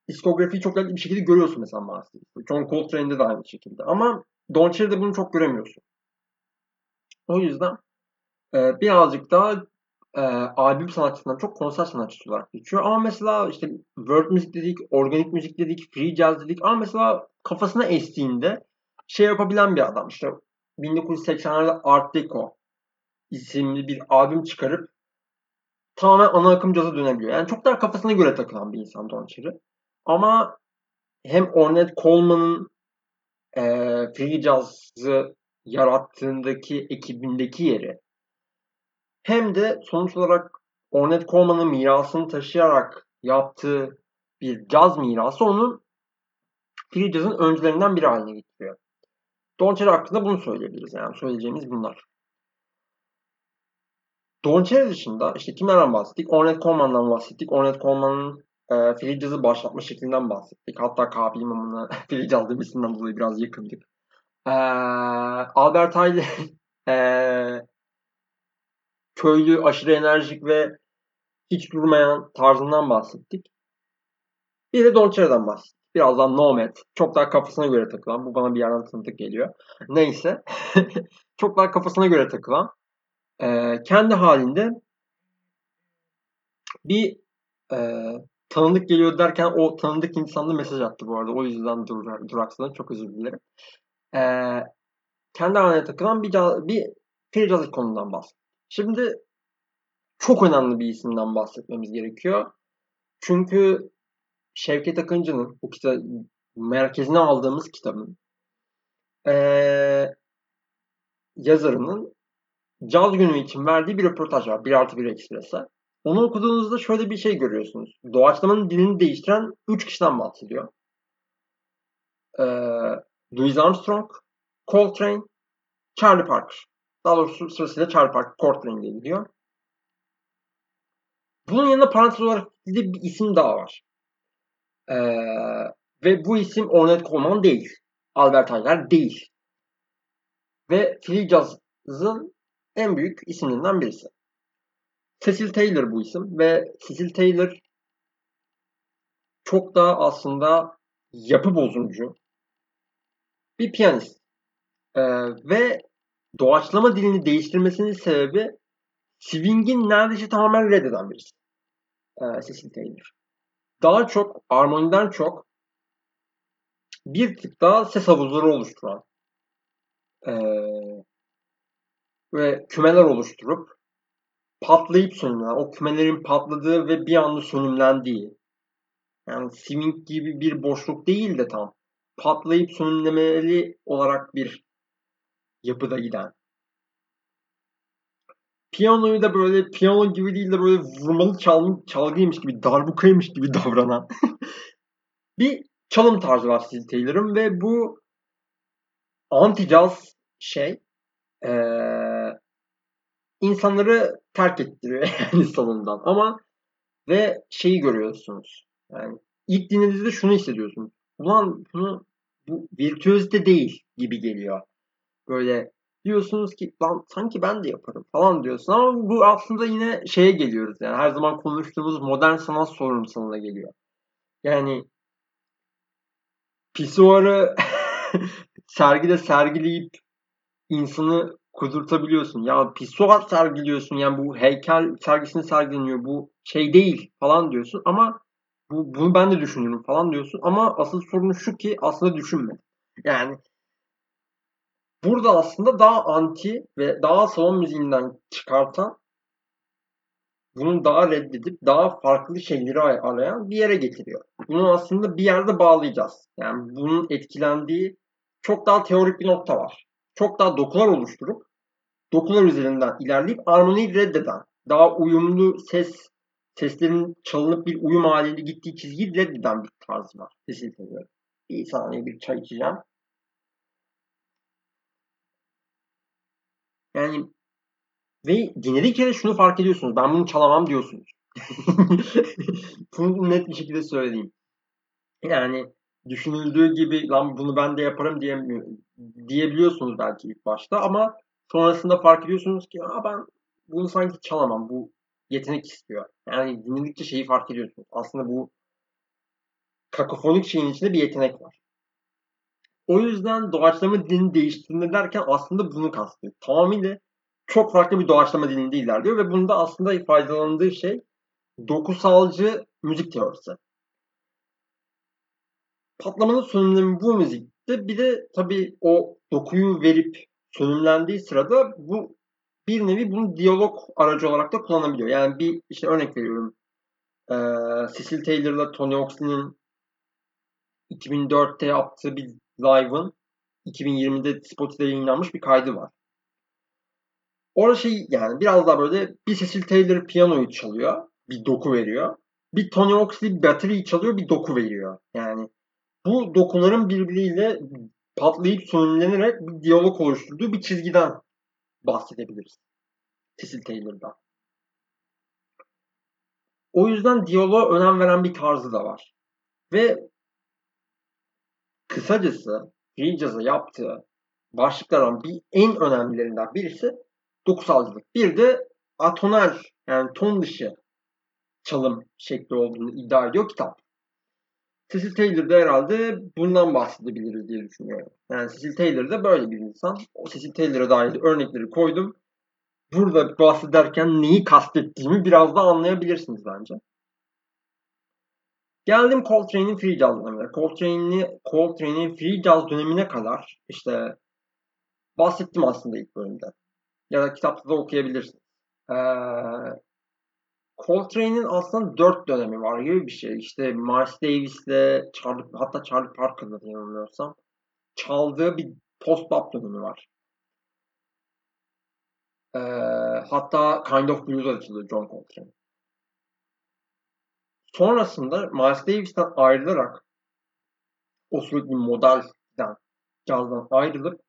diskografiyi çok net bir şekilde görüyorsun mesela Miles Davis'te. John Coltrane'de de aynı şekilde. Ama Don Cherry'de bunu çok göremiyorsun. O yüzden e, birazcık daha e, albüm sanatçısından çok konser sanatçısı olarak geçiyor. Ama mesela işte world müzik dedik, organik müzik dedik, free jazz dedik. Ama mesela kafasına estiğinde şey yapabilen bir adam. İşte 1980'lerde Art Deco isimli bir albüm çıkarıp tamamen ana akım caza dönebiliyor. Yani çok daha kafasına göre takılan bir insan Don Cherry. Ama hem Ornette Coleman'ın e, free jazz'ı yarattığındaki ekibindeki yeri hem de sonuç olarak Ornette Coleman'ın mirasını taşıyarak yaptığı bir caz mirası onun free jazz'ın öncülerinden biri haline getiriyor. Don Cherry hakkında bunu söyleyebiliriz. Yani söyleyeceğimiz bunlar. Don Cherry dışında işte kimlerden bahsettik? Ornette Coleman'dan bahsettik. Ornette Coleman'ın e, free jazz'ı başlatma şeklinden bahsettik. Hatta K.B. İmam'ına [LAUGHS] free jazz demesinden dolayı biraz yakındık. E, Albert Ayler [LAUGHS] e, köylü, aşırı enerjik ve hiç durmayan tarzından bahsettik. Bir de Don Cherry'den bahsettik. Birazdan Nomad. Çok daha kafasına göre takılan. Bu bana bir yerden tanıdık geliyor. Neyse. [LAUGHS] çok daha kafasına göre takılan. E, kendi halinde bir e, tanıdık geliyor derken o tanıdık insanla mesaj attı bu arada. O yüzden dur, duraksadım. Çok özür dilerim. E, kendi haline takılan bir, bir free konudan bahsettik. Şimdi çok önemli bir isimden bahsetmemiz gerekiyor. Çünkü Şevket Akıncı'nın bu kitap merkezine aldığımız kitabın ee, yazarının Caz Günü için verdiği bir röportaj var. 1 artı 1 Express'e. Onu okuduğunuzda şöyle bir şey görüyorsunuz. Doğaçlamanın dilini değiştiren 3 kişiden bahsediyor. Ee, Louis Armstrong, Coltrane, Charlie Parker. Daha doğrusu sırasıyla Coltrane diye gidiyor. Bunun yanında parantez olarak bir isim daha var. Ee, ve bu isim Ornette Coleman değil. Albert Ayler değil. Ve free jazz'ın en büyük isimlerinden birisi. Cecil Taylor bu isim ve Cecil Taylor çok daha aslında yapı bozumcu bir piyanist. Ee, ve doğaçlama dilini değiştirmesinin sebebi swing'in neredeyse tamamen reddeden birisi. Ee, Cecil Taylor. Daha çok armoniden çok bir tık daha ses havuzları oluşturan ee, ve kümeler oluşturup patlayıp sönümlenen, o kümelerin patladığı ve bir anda sönümlendiği yani swing gibi bir boşluk değil de tam patlayıp sönümlemeli olarak bir yapıda giden. Piyanoyu da böyle piyano gibi değil de böyle vurmalı çal, çalgıymış gibi, darbukaymış gibi [LAUGHS] davranan [LAUGHS] bir çalım tarzı var Steve Taylor'ın ve bu anti-jazz şey ee, insanları terk ettiriyor [LAUGHS] yani salondan. Ama ve şeyi görüyorsunuz. Yani ilk dinlediğinizde şunu hissediyorsunuz. Ulan bunu bu virtüözite değil gibi geliyor. Böyle diyorsunuz ki lan sanki ben de yaparım falan diyorsun ama bu aslında yine şeye geliyoruz yani her zaman konuştuğumuz modern sanat sorumsalına geliyor. Yani pisuarı [LAUGHS] sergide sergileyip insanı kudurtabiliyorsun. Ya pisuar sergiliyorsun yani bu heykel sergisini sergileniyor bu şey değil falan diyorsun ama bu, bunu ben de düşünüyorum falan diyorsun ama asıl sorun şu ki aslında düşünme. Yani burada aslında daha anti ve daha salon müziğinden çıkartan bunu daha reddedip daha farklı şeyleri arayan bir yere getiriyor. Bunu aslında bir yerde bağlayacağız. Yani bunun etkilendiği çok daha teorik bir nokta var. Çok daha dokular oluşturup dokular üzerinden ilerleyip armoniyi reddeden, daha uyumlu ses seslerin çalınıp bir uyum halinde gittiği çizgiyi reddeden bir tarz var. Kesinlikle göre. Bir saniye bir çay içeceğim. Yani ve dinledikçe de şunu fark ediyorsunuz. Ben bunu çalamam diyorsunuz. [LAUGHS] bunu net bir şekilde söyleyeyim. Yani düşünüldüğü gibi lan bunu ben de yaparım diyemiyor, diyebiliyorsunuz belki ilk başta ama sonrasında fark ediyorsunuz ki Aa, ben bunu sanki çalamam. Bu yetenek istiyor. Yani dinledikçe şeyi fark ediyorsunuz. Aslında bu kakofonik şeyin içinde bir yetenek var. O yüzden doğaçlama dilini değiştirme derken aslında bunu kastediyor. Tamamıyla çok farklı bir doğaçlama dilinde ilerliyor ve bunda aslında faydalandığı şey dokusalcı müzik teorisi. Patlamanın sönümlemi bu müzikte bir de tabii o dokuyu verip sönümlendiği sırada bu bir nevi bunu diyalog aracı olarak da kullanabiliyor. Yani bir işte örnek veriyorum. Ee, Cecil Taylor'la Tony Oxley'nin 2004'te yaptığı bir live'ın 2020'de Spotify'da yayınlanmış bir kaydı var. Orada şey yani biraz daha böyle bir Cecil Taylor piyanoyu çalıyor. Bir doku veriyor. Bir Tony Oxley battery çalıyor. Bir doku veriyor. Yani bu dokuların birbiriyle patlayıp sönümlenerek bir diyalog oluşturduğu bir çizgiden bahsedebiliriz. Cecil Taylor'da. O yüzden diyaloğa önem veren bir tarzı da var. Ve kısacası jazz'a yaptığı başlıklardan bir en önemlilerinden birisi dokusalcılık. Bir de atonal yani ton dışı çalım şekli olduğunu iddia ediyor kitap. Cecil Taylor da herhalde bundan bahsedebiliriz diye düşünüyorum. Yani Cecil Taylor da böyle bir insan. O Cecil Taylor'a dair örnekleri koydum. Burada bahsederken neyi kastettiğimi biraz da anlayabilirsiniz bence. Geldim Coltrane'in Free Jazz dönemine. Coltrane'in Coltrane'in Free Jazz dönemine kadar işte bahsettim aslında ilk bölümde. Ya da kitapta da okuyabilirsiniz. Ee, Coltrane'in aslında dört dönemi var gibi bir şey. İşte Miles Davis'le Charlie, hatta Charlie Parker'la yanılmıyorsam çaldığı bir post-bop dönemi var. Ee, hatta Kind of Blues açılıyor John Coltrane. Sonrasında Miles Davis'ten ayrılarak o sürekli modelden, cazdan ayrılıp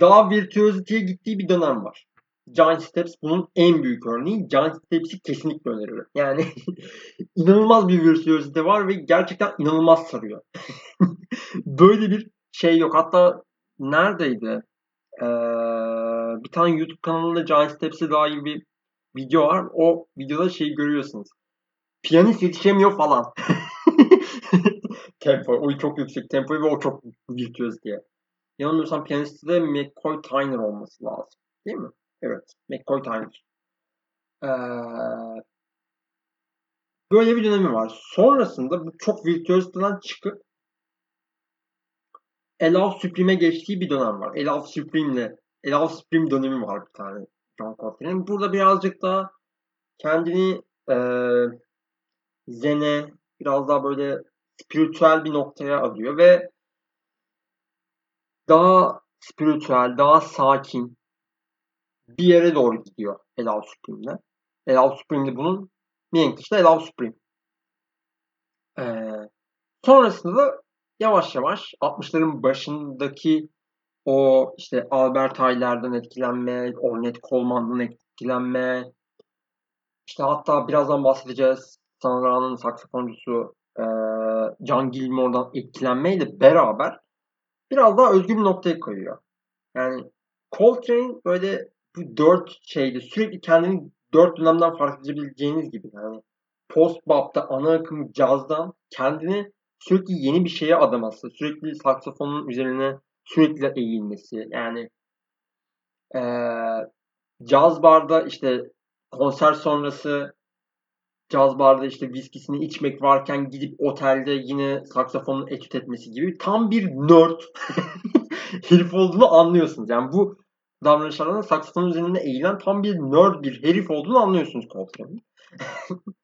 daha virtüöziteye gittiği bir dönem var. Giant Steps bunun en büyük örneği. Giant Steps'i kesinlikle öneririm. Yani [LAUGHS] inanılmaz bir virtüözite var ve gerçekten inanılmaz sarıyor. [LAUGHS] Böyle bir şey yok. Hatta neredeydi? Ee, bir tane YouTube kanalında Giant Steps'e dair bir video var. O videoda şey görüyorsunuz. Piyanist yetişemiyor falan. [LAUGHS] tempo. O çok yüksek tempo ve o çok virtüöz diye. Yanılmıyorsam piyanisti de McCoy Tyner olması lazım. Değil mi? Evet. McCoy Tyner. Ee, böyle bir dönemi var. Sonrasında bu çok virtüözden çıkıp Elav Supreme'e geçtiği bir dönem var. Elav Supreme'le Elav Supreme dönemi var bir tane John Coltrane'in. Burada birazcık daha kendini e, zene biraz daha böyle spiritüel bir noktaya alıyor ve daha spiritüel, daha sakin bir yere doğru gidiyor Elal Supreme'de. Elal Supreme'de bunun mihenk işte Elal Supreme. Ee, sonrasında da yavaş yavaş 60'ların başındaki o işte Albert Ayler'den etkilenme, Ornette Coleman'dan etkilenme, işte hatta birazdan bahsedeceğiz. Sanra'nın saksafoncusu e, John Gilmore'dan etkilenmeyle beraber biraz daha özgür bir noktaya koyuyor. Yani Coltrane böyle bu dört şeyde sürekli kendini dört dönemden fark edebileceğiniz gibi yani post bop'ta ana akım cazdan kendini sürekli yeni bir şeye adaması, sürekli saksafonun üzerine sürekli eğilmesi yani ee, caz barda işte konser sonrası caz barda işte viskisini içmek varken gidip otelde yine saksafonun etüt etmesi gibi tam bir nerd [LAUGHS] herif olduğunu anlıyorsunuz. Yani bu davranışlardan saksafonun üzerinde eğilen tam bir nerd bir herif olduğunu anlıyorsunuz Coltrane'in. [LAUGHS]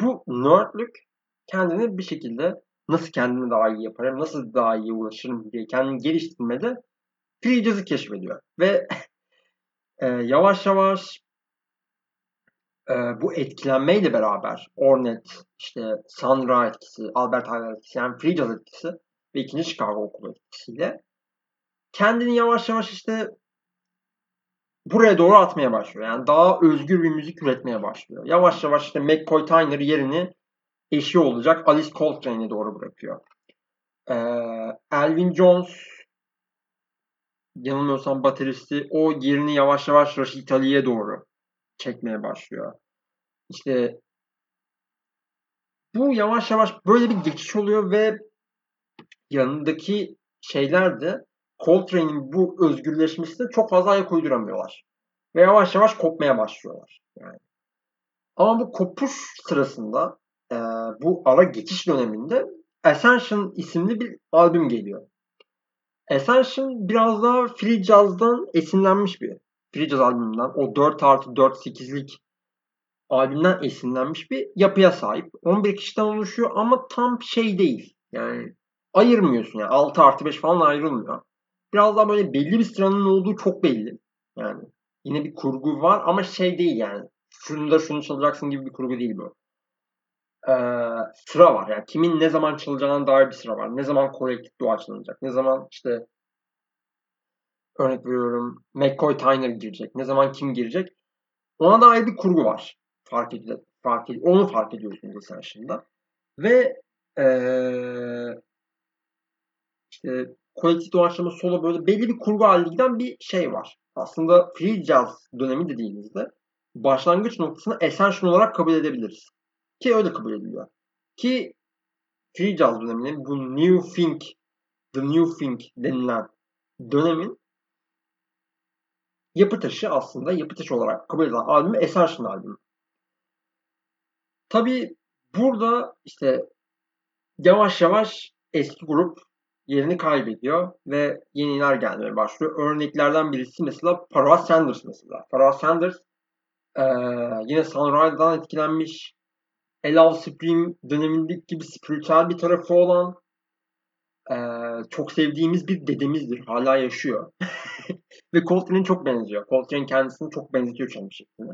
bu nerdlük kendini bir şekilde nasıl kendimi daha iyi yaparım, nasıl daha iyi ulaşırım diye kendini geliştirmede free jazz'ı keşfediyor. Ve [LAUGHS] e, yavaş yavaş e, bu etkilenmeyle beraber Ornette, işte Sun Ra etkisi, Albert Ayler etkisi, yani Free Jazz etkisi ve ikinci Chicago okulu etkisiyle kendini yavaş yavaş işte buraya doğru atmaya başlıyor. Yani daha özgür bir müzik üretmeye başlıyor. Yavaş yavaş işte McCoy Tyner yerini eşi olacak Alice Coltrane'e doğru bırakıyor. Ee, Elvin Jones yanılmıyorsam bateristi o yerini yavaş yavaş Rashid Ali'ye doğru çekmeye başlıyor. İşte bu yavaş yavaş böyle bir geçiş oluyor ve yanındaki şeyler de Coltrane'in bu özgürleşmesine çok fazla ayak uyduramıyorlar. Ve yavaş yavaş kopmaya başlıyorlar. Yani. Ama bu kopuş sırasında e, bu ara geçiş döneminde Ascension isimli bir albüm geliyor. Ascension biraz daha free jazz'dan esinlenmiş bir jazz albümünden. O 4 artı 4 8'lik albümden esinlenmiş bir yapıya sahip. 11 kişiden oluşuyor ama tam şey değil. Yani ayırmıyorsun yani 6 artı 5 falan ayrılmıyor. Biraz daha böyle belli bir sıranın olduğu çok belli. Yani yine bir kurgu var ama şey değil yani. Şunu da şunu çalacaksın gibi bir kurgu değil bu. Ee, sıra var yani kimin ne zaman çalacağına dair bir sıra var. Ne zaman kolektif dua çalınacak. Ne zaman işte örnek veriyorum McCoy Tyner girecek. Ne zaman kim girecek. Ona dair bir kurgu var. Fark ediyor. Fark ediyor. Onu fark ediyorsunuz şimdi. Ve ee, işte kolektif doğaçlama solo böyle belli bir kurgu haline giden bir şey var. Aslında free jazz dönemi dediğimizde başlangıç noktasını essential olarak kabul edebiliriz. Ki öyle kabul ediliyor. Ki free jazz döneminin bu new thing, the new thing denilen dönemin yapı taşı aslında yapı taşı olarak kabul edilen albüm Essential albümü. Tabi burada işte yavaş yavaş eski grup yerini kaybediyor ve yeniler gelmeye başlıyor. Örneklerden birisi mesela Pharoah Sanders mesela. Pharoah Sanders ee, yine Sunrise'dan etkilenmiş. Elav Supreme dönemindeki gibi spiritüel bir tarafı olan e, çok sevdiğimiz bir dedemizdir. Hala yaşıyor. [LAUGHS] ve Coltrane'in çok benziyor. Coltrane kendisini çok benzetiyor çalım şeklinde.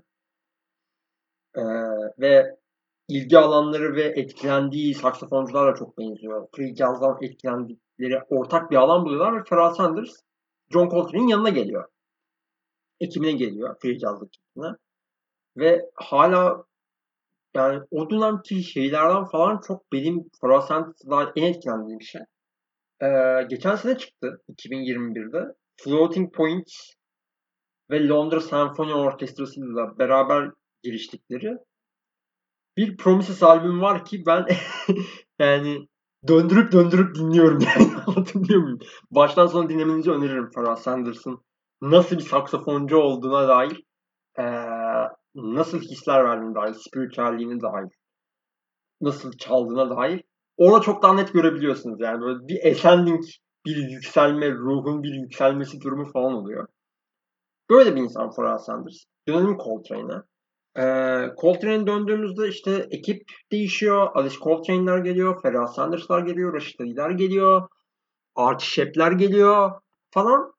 E, ve ilgi alanları ve etkilendiği saksafoncularla çok benziyor. Free Jazz'dan etkilendikleri ortak bir alan buluyorlar ve Pharoah Sanders John Coltrane'in yanına geliyor. Ekibine geliyor. Jazz'lık ekibine. Ve hala yani o dönemki şeylerden falan çok benim Pharoah Sanders'dan en etkilendiğim şey. Ee, geçen sene çıktı 2021'de. Floating Points ve Londra Senfoni Orkestrası ile beraber giriştikleri bir Promises albüm var ki ben [LAUGHS] yani döndürüp döndürüp dinliyorum yani [LAUGHS] muyum? Baştan sona dinlemenizi öneririm Farah Sanders'ın nasıl bir saksafoncu olduğuna dair ee, nasıl hisler verdiğine dair, spiritüelliğine dair, nasıl çaldığına dair orada çok daha net görebiliyorsunuz yani böyle bir ascending bir yükselme, ruhun bir yükselmesi durumu falan oluyor. Böyle bir insan Farah Sanders. Dönelim Coltrane'e. Ee, Coltrane'e döndüğümüzde işte ekip değişiyor. Alice Coltrane'ler geliyor. Ferah Sanders'lar geliyor. Rashid Ali'ler geliyor. Archie Shepp'ler geliyor falan.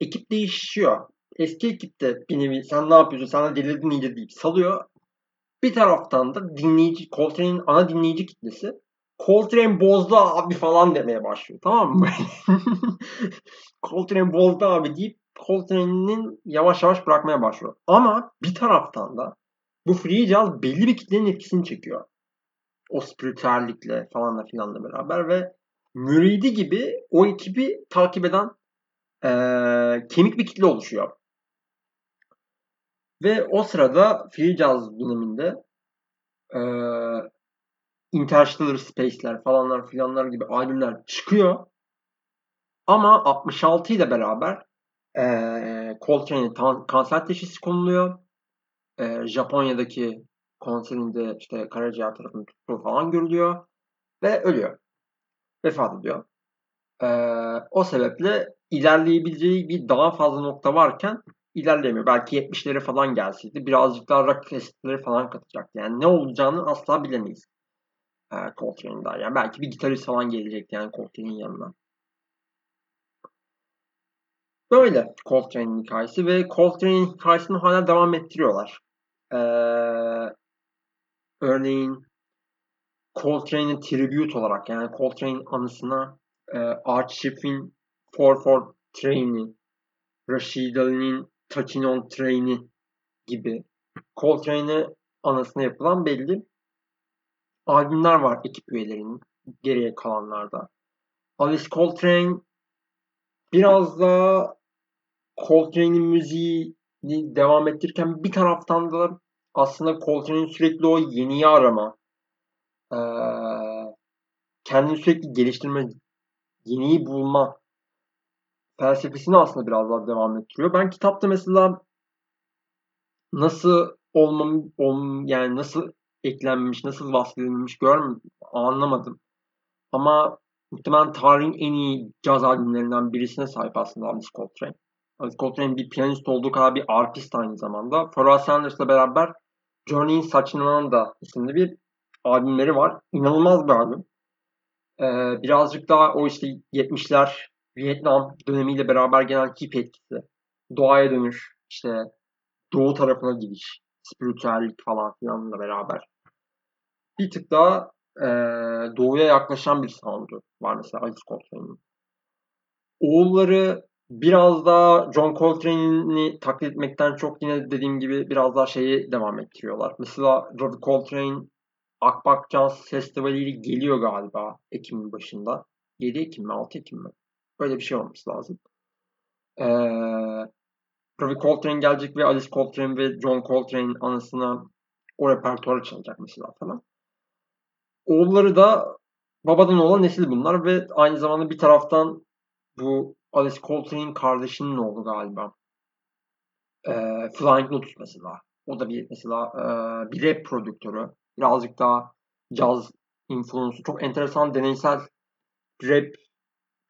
Ekip değişiyor. Eski ekipte bir nevi sen ne yapıyorsun sana delirdin iyice deyip salıyor. Bir taraftan da dinleyici, Coltrane'in ana dinleyici kitlesi Coltrane bozdu abi falan demeye başlıyor. Tamam mı? [LAUGHS] Coltrane bozdu abi deyip Coltrane'in yavaş yavaş bırakmaya başlıyor. Ama bir taraftan da bu free jazz belli bir kitlenin etkisini çekiyor. O spiritüellikle falanla filanla beraber ve müridi gibi o ekibi takip eden e, kemik bir kitle oluşuyor. Ve o sırada free jazz döneminde e, Interstellar Space'ler falanlar filanlar gibi albümler çıkıyor. Ama 66 ile beraber e, Coltrane'e kanser teşhisi konuluyor. E, Japonya'daki konserinde işte karaciğer tarafını tuttuğu falan görülüyor. Ve ölüyor. Vefat ediyor. E, o sebeple ilerleyebileceği bir daha fazla nokta varken ilerlemiyor. Belki 70'lere falan gelseydi birazcık daha rock falan katacaktı. Yani ne olacağını asla bilemeyiz. E, Coltrane'in daha. Yani belki bir gitarist falan gelecekti yani Coltrane'in yanına. Böyle Coltrane'in hikayesi ve Coltrane'in hikayesini hala devam ettiriyorlar. Ee, örneğin Coltrane'in tribute olarak yani Coltrane'in anısına e, Archif'in 44 Train'i, Rashid Ali'nin Touching on Train'i gibi Coltrane'e anısına yapılan belli albümler var ekip üyelerinin geriye kalanlarda. Alice Coltrane biraz da Coltrane'in müziğini devam ettirirken bir taraftan da aslında Coltrane'in sürekli o yeniyi arama, kendini sürekli geliştirme, yeniyi bulma felsefesini aslında biraz daha devam ettiriyor. Ben kitapta mesela nasıl olmam, olm, yani nasıl eklenmiş, nasıl vasfedilmiş görmedim, anlamadım. Ama muhtemelen tarihin en iyi caz albümlerinden birisine sahip aslında Alice Coltrane. Alice Coltrane bir piyanist olduğu kadar bir arpist aynı zamanda. Pharoah Sanders'la beraber Journey'in Saçınamanda isimli bir albümleri var. İnanılmaz bir albüm. Ee, birazcık daha o işte 70'ler Vietnam dönemiyle beraber gelen hip etkisi, doğaya dönüş, işte doğu tarafına gidiş, spiritüellik falan filanla beraber bir tık daha e, doğuya yaklaşan bir sound'u var mesela Alice Coltrane'in. Oğulları biraz daha John Coltrane'i taklit etmekten çok yine dediğim gibi biraz daha şeyi devam ettiriyorlar. Mesela Robbie Coltrane Akbak Jazz Festivali geliyor galiba Ekim'in başında. 7 Ekim mi 6 Ekim mi? Böyle bir şey olması lazım. Ee, Robbie Coltrane gelecek ve Alice Coltrane ve John Coltrane'in anısına o repertuarı çalacak mesela falan. Oğulları da babadan olan nesil bunlar ve aynı zamanda bir taraftan bu Alice Coltrane'in kardeşinin oğlu galiba. Ee, Flying Lotus mesela. O da bir mesela e, bir rap prodüktörü. Birazcık daha caz influence'u. Çok enteresan deneysel rap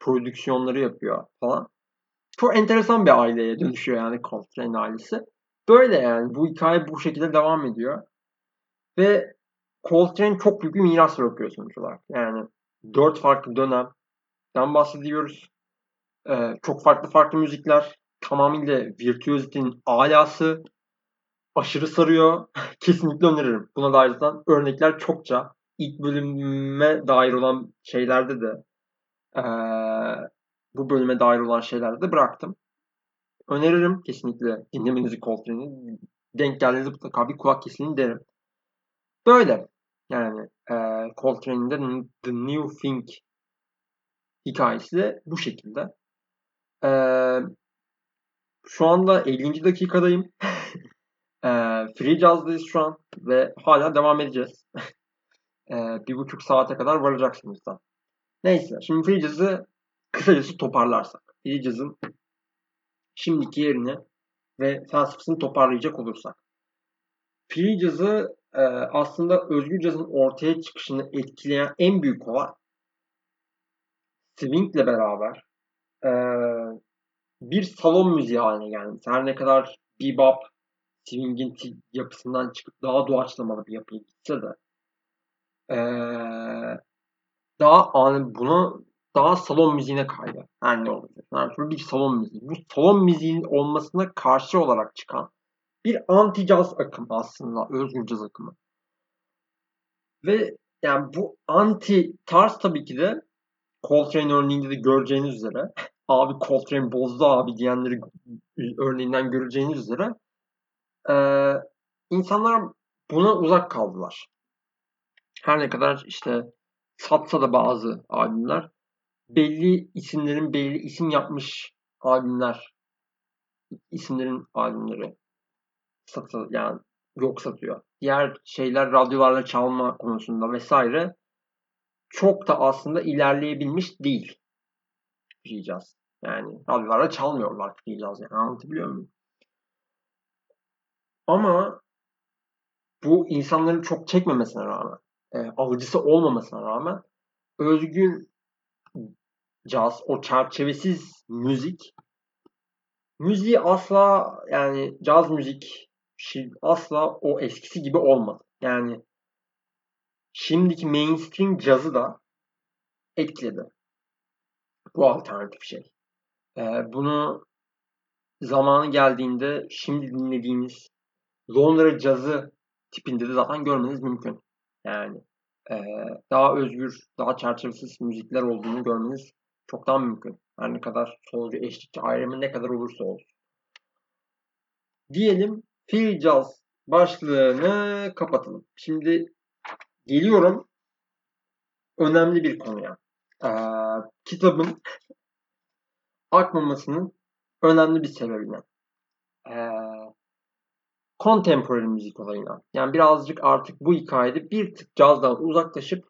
prodüksiyonları yapıyor falan. Çok enteresan bir aileye dönüşüyor yani Coltrane ailesi. Böyle yani bu hikaye bu şekilde devam ediyor. Ve Coltrane çok büyük bir miras bırakıyor sonuç olarak. Yani dört farklı dönemden bahsediyoruz. Ee, çok farklı farklı müzikler. Tamamıyla virtüözitenin alası. Aşırı sarıyor. [LAUGHS] Kesinlikle öneririm. Buna dair zaten örnekler çokça. İlk bölüme dair olan şeylerde de ee, bu bölüme dair olan şeylerde de bıraktım. Öneririm kesinlikle dinlemenizi Coltrane'i. Denk geldiğinizde mutlaka bir kulak kesin derim. Böyle. Yani e, Coltrane'in de The New Thing hikayesi de bu şekilde. E, şu anda 50. dakikadayım. [LAUGHS] e, free Jazz'dayız şu an ve hala devam edeceğiz. [LAUGHS] e, bir buçuk saate kadar varacaksınız da. Neyse şimdi free Jazz'ı kısacası toparlarsak. Jazz'ın şimdiki yerini ve felsefesini toparlayacak olursak. Free e, aslında özgür cazın ortaya çıkışını etkileyen en büyük olay swingle beraber e, bir salon müziği haline geldi. Her ne kadar bebop swing'in yapısından çıkıp daha doğaçlamalı bir yapıya gitse de e, daha yani bunu daha salon müziğine kaydı. Her ne olacak. Yani bir salon müziği. Bu salon müziğinin olmasına karşı olarak çıkan bir anti caz akım aslında. Özgür caz akımı. Ve yani bu anti tarz tabii ki de Coltrane örneğinde de göreceğiniz üzere [LAUGHS] abi Coltrane bozdu abi diyenleri örneğinden göreceğiniz üzere e, insanlar buna uzak kaldılar. Her ne kadar işte satsa da bazı albümler belli isimlerin belli isim yapmış albümler isimlerin albümleri satıl yani yok satıyor. Diğer şeyler radyolarla çalma konusunda vesaire çok da aslında ilerleyebilmiş değil. Diyeceğiz. Yani radyolarla çalmıyorlar diyeceğiz yani anlatabiliyor muyum? Ama bu insanların çok çekmemesine rağmen, e, alıcısı olmamasına rağmen özgür caz, o çerçevesiz müzik müziği asla yani caz müzik asla o eskisi gibi olmadı. Yani şimdiki mainstream cazı da etkiledi. Bu alternatif şey. Ee, bunu zamanı geldiğinde şimdi dinlediğiniz Londra cazı tipinde de zaten görmeniz mümkün. Yani e, daha özgür, daha çerçevesiz müzikler olduğunu görmeniz çok daha mümkün. Her ne kadar solcu, eşlikçi ayrımı ne kadar olursa olsun. Diyelim Jazz başlığını kapatalım. Şimdi geliyorum önemli bir konuya. Ee, kitabın akmamasının önemli bir sebebine. Ee, contemporary müzik olayına. Yani birazcık artık bu hikayede bir tık cazdan uzaklaşıp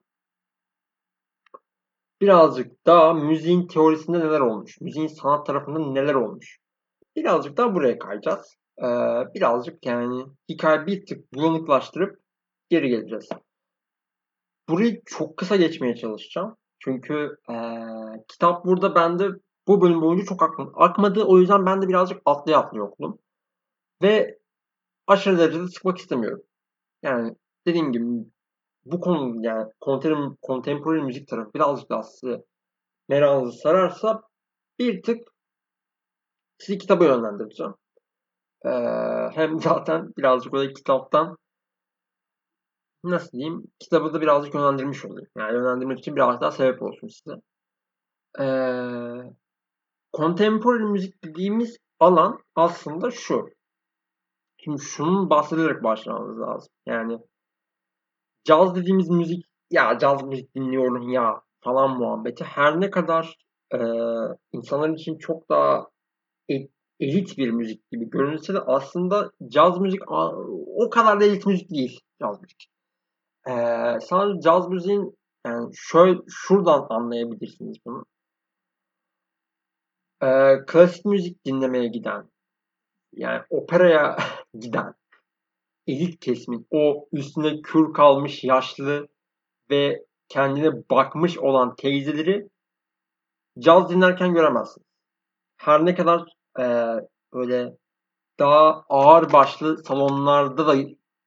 birazcık daha müziğin teorisinde neler olmuş, müziğin sanat tarafında neler olmuş. Birazcık daha buraya kayacağız. Ee, birazcık yani hikaye bir tık bulanıklaştırıp geri geleceğiz. Burayı çok kısa geçmeye çalışacağım. Çünkü ee, kitap burada bende bu bölüm boyunca çok aklım akmadı. O yüzden ben de birazcık atlaya atlaya okudum. Ve aşırı derecede sıkmak istemiyorum. Yani dediğim gibi bu konu yani contemporary, contemporary müzik tarafı birazcık daha size merakınızı sararsa bir tık sizi kitaba yönlendireceğim. Ee, hem [LAUGHS] zaten birazcık o kitaptan nasıl diyeyim kitabı da birazcık yönlendirmiş olayım. Yani yönlendirmek için biraz daha sebep olsun size. Ee, contemporary müzik dediğimiz alan aslında şu. Şimdi şunun bahsederek başlamamız lazım. Yani caz dediğimiz müzik ya caz müzik dinliyorum ya falan muhabbeti her ne kadar e, insanlar için çok daha elit bir müzik gibi görünse de aslında caz müzik o kadar da elit müzik değil caz müzik. E, sadece caz müziğin yani şöyle şuradan anlayabilirsiniz bunu. E, klasik müzik dinlemeye giden yani operaya [LAUGHS] giden elit kesimin o üstüne kür kalmış yaşlı ve kendine bakmış olan teyzeleri caz dinlerken göremezsin. Her ne kadar e, böyle daha ağır başlı salonlarda da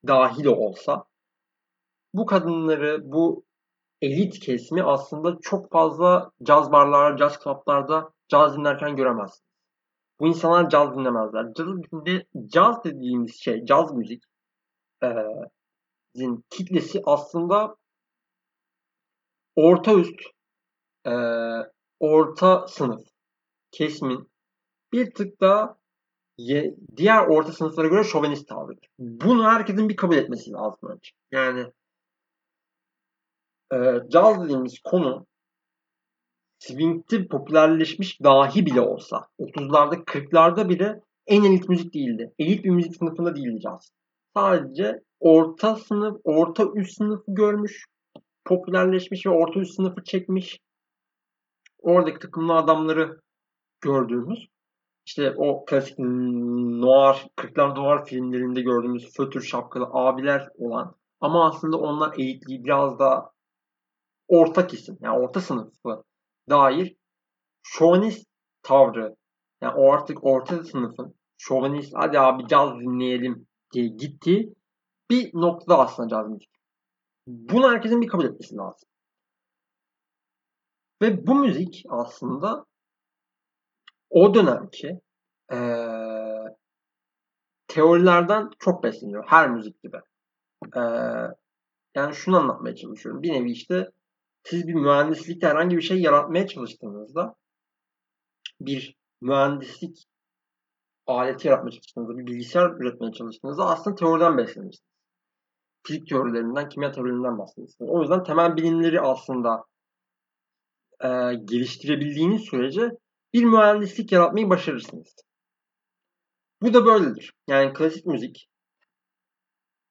dahil olsa bu kadınları, bu elit kesimi aslında çok fazla caz barlarda, caz klaplarda caz dinlerken göremezsin. Bu insanlar caz dinlemezler. Caz, caz dediğimiz şey, caz müzik e, kitlesi aslında orta üst, e, orta sınıf kesimin bir tık daha ye, diğer orta sınıflara göre şovenist tavrıdır. Bunu herkesin bir kabul etmesi lazım önce. Yani e, caz dediğimiz konu swing'de popülerleşmiş dahi bile olsa 30'larda 40'larda bile en elit müzik değildi. Elit bir müzik sınıfında değildi caz. Sadece orta sınıf, orta üst sınıfı görmüş, popülerleşmiş ve orta üst sınıfı çekmiş. Oradaki takımlı adamları gördüğümüz işte o klasik noir, 40'lar noir filmlerinde gördüğümüz fötür şapkalı abiler olan ama aslında onlar eğitliği biraz da orta kesim yani orta sınıfı dair şovenist tavrı yani o artık orta sınıfın şovenist hadi abi caz dinleyelim diye gittiği bir noktada aslında caz müzik. Bunu herkesin bir kabul etmesi lazım. Ve bu müzik aslında o dönemki ee, teorilerden çok besleniyor. Her müzik gibi. Ee, yani şunu anlatmaya çalışıyorum. Bir nevi işte siz bir mühendislikte herhangi bir şey yaratmaya çalıştığınızda bir mühendislik aleti yaratmaya çalıştığınızda, bir bilgisayar üretmeye çalıştığınızda aslında teoriden beslenirsiniz. Fizik teorilerinden, kimya teorilerinden bahsediyorsunuz. O yüzden temel bilimleri aslında e, geliştirebildiğiniz sürece bir mühendislik yaratmayı başarırsınız. Bu da böyledir. Yani klasik müzik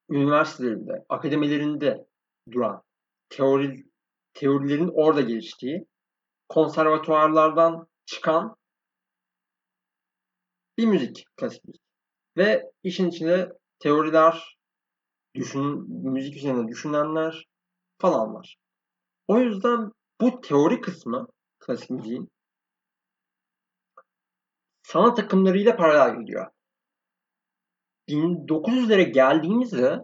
üniversitelerinde, akademilerinde duran teori, teorilerin orada geliştiği, konservatuarlardan çıkan bir müzik, klasik müzik. Ve işin içinde teoriler, düşün, müzik üzerine düşünenler falan var. O yüzden bu teori kısmı klasik müziğin sanat akımlarıyla paralel gidiyor. 1900'lere geldiğimizde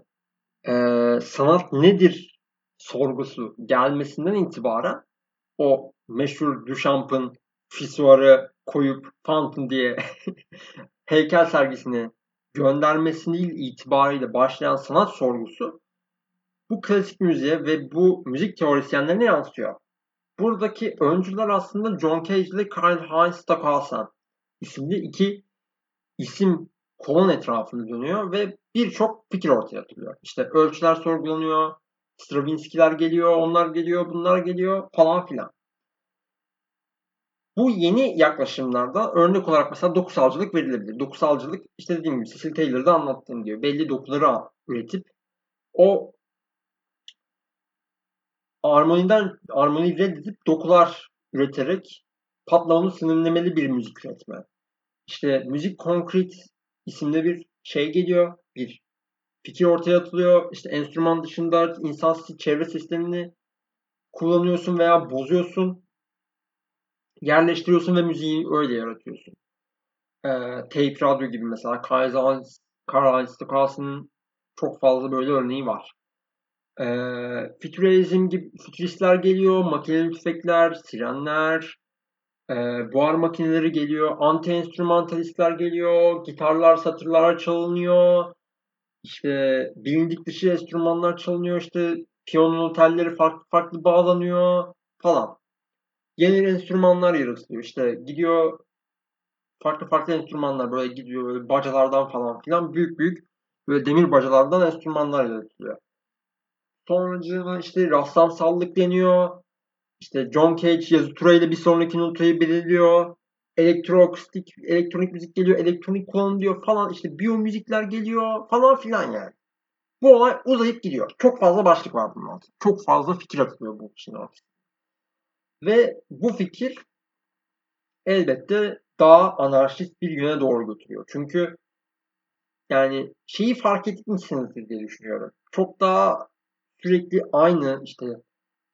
e, sanat nedir sorgusu gelmesinden itibaren o meşhur Duchamp'ın fisuarı koyup Fountain diye [LAUGHS] heykel sergisine göndermesini itibariyle başlayan sanat sorgusu bu klasik müziğe ve bu müzik teorisyenlerine yansıyor. Buradaki öncüler aslında John Cage ile Karl Heinz Stockhausen isimli iki isim kolon etrafında dönüyor ve birçok fikir ortaya atılıyor. İşte ölçüler sorgulanıyor, Stravinsky'ler geliyor, onlar geliyor, bunlar geliyor falan filan. Bu yeni yaklaşımlarda örnek olarak mesela dokusalcılık verilebilir. Dokusalcılık işte dediğim gibi Cecil Taylor'da anlattığım gibi belli dokuları üretip o armoniden armoniyi reddedip dokular üreterek patlamını sınırlameli bir müzik üretme. İşte müzik konkret isimli bir şey geliyor. Bir fikir ortaya atılıyor. İşte enstrüman dışında insan çevre seslerini kullanıyorsun veya bozuyorsun. Yerleştiriyorsun ve müziği öyle yaratıyorsun. Ee, tape radyo gibi mesela Karl Heinz Stockhausen'ın çok fazla böyle örneği var. Ee, fütürizm gibi fütüristler geliyor, makineli tüfekler, sirenler, e, buhar makineleri geliyor, anti enstrümantalistler geliyor, gitarlar, satırlar çalınıyor, işte bilindik dışı enstrümanlar çalınıyor, işte piyanonun telleri farklı farklı bağlanıyor falan. Yeni enstrümanlar yaratılıyor. İşte gidiyor farklı farklı enstrümanlar böyle gidiyor böyle bacalardan falan filan büyük büyük böyle demir bacalardan enstrümanlar yaratılıyor. Sonracığıma işte rastlamsallık deniyor. İşte John Cage yazı tura ile bir sonraki notayı belirliyor. Elektroakustik, elektronik müzik geliyor, elektronik kullanım diyor falan. İşte biyomüzikler geliyor falan filan yani. Bu olay uzayıp gidiyor. Çok fazla başlık var bunun altında. Çok fazla fikir atılıyor bu işin altında. Ve bu fikir elbette daha anarşist bir yöne doğru götürüyor. Çünkü yani şeyi fark etmişsinizdir diye düşünüyorum. Çok daha sürekli aynı işte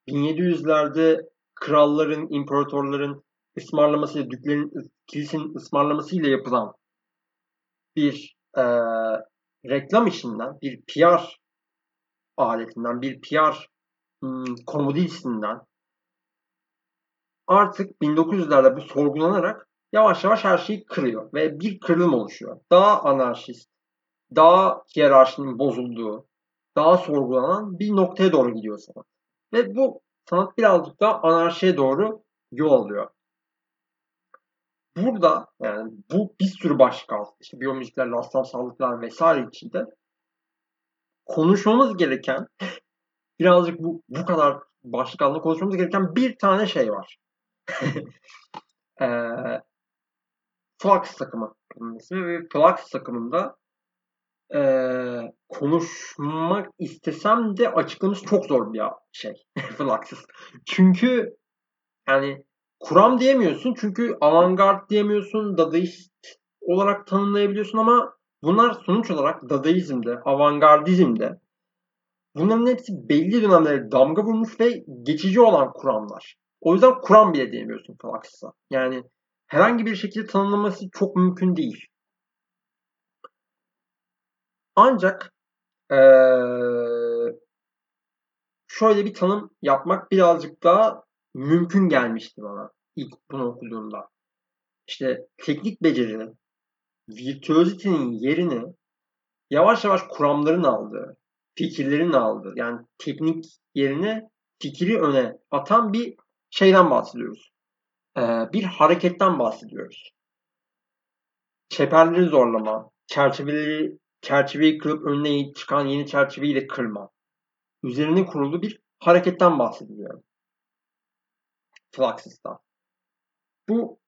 1700'lerde kralların, imparatorların ısmarlamasıyla, düklerin, kilisenin ısmarlamasıyla yapılan bir e, reklam işinden, bir PR aletinden, bir PR hmm, komoditesinden artık 1900'lerde bu sorgulanarak yavaş yavaş her şeyi kırıyor ve bir kırılım oluşuyor. Daha anarşist, daha hiyerarşinin bozulduğu, daha sorgulanan bir noktaya doğru gidiyor sanat. Ve bu sanat birazcık daha anarşiye doğru yol alıyor. Burada yani bu bir sürü başlık altında işte biyomüzikler, sağlıklar vesaire içinde konuşmamız gereken [LAUGHS] birazcık bu bu kadar başlık altında konuşmamız gereken bir tane şey var. [LAUGHS] e, Flux takımı ismi ve Flux takımında e, konuşmak istesem de açıklaması çok zor bir şey. [LAUGHS] Fluxus. Çünkü yani kuram diyemiyorsun çünkü avantgard diyemiyorsun, dadaist olarak tanımlayabiliyorsun ama bunlar sonuç olarak dadaizmde, avantgardizmde bunların hepsi belli dönemlere damga vurmuş ve geçici olan kuramlar. O yüzden kuram bile diyemiyorsun Fluxus'a. Yani herhangi bir şekilde tanımlaması çok mümkün değil. Ancak ee, şöyle bir tanım yapmak birazcık daha mümkün gelmişti bana ilk bunu okuduğumda. İşte teknik beceri, virtüözitenin yerini yavaş yavaş kuramların aldığı, fikirlerin aldığı, yani teknik yerine fikri öne atan bir şeyden bahsediyoruz. Ee, bir hareketten bahsediyoruz. Çeperleri zorlama, çerçeveleri çerçeveyi kırıp önüne çıkan yeni çerçeveyi de kırma. Üzerine kurulu bir hareketten bahsediliyor. Fluxus'ta. Bu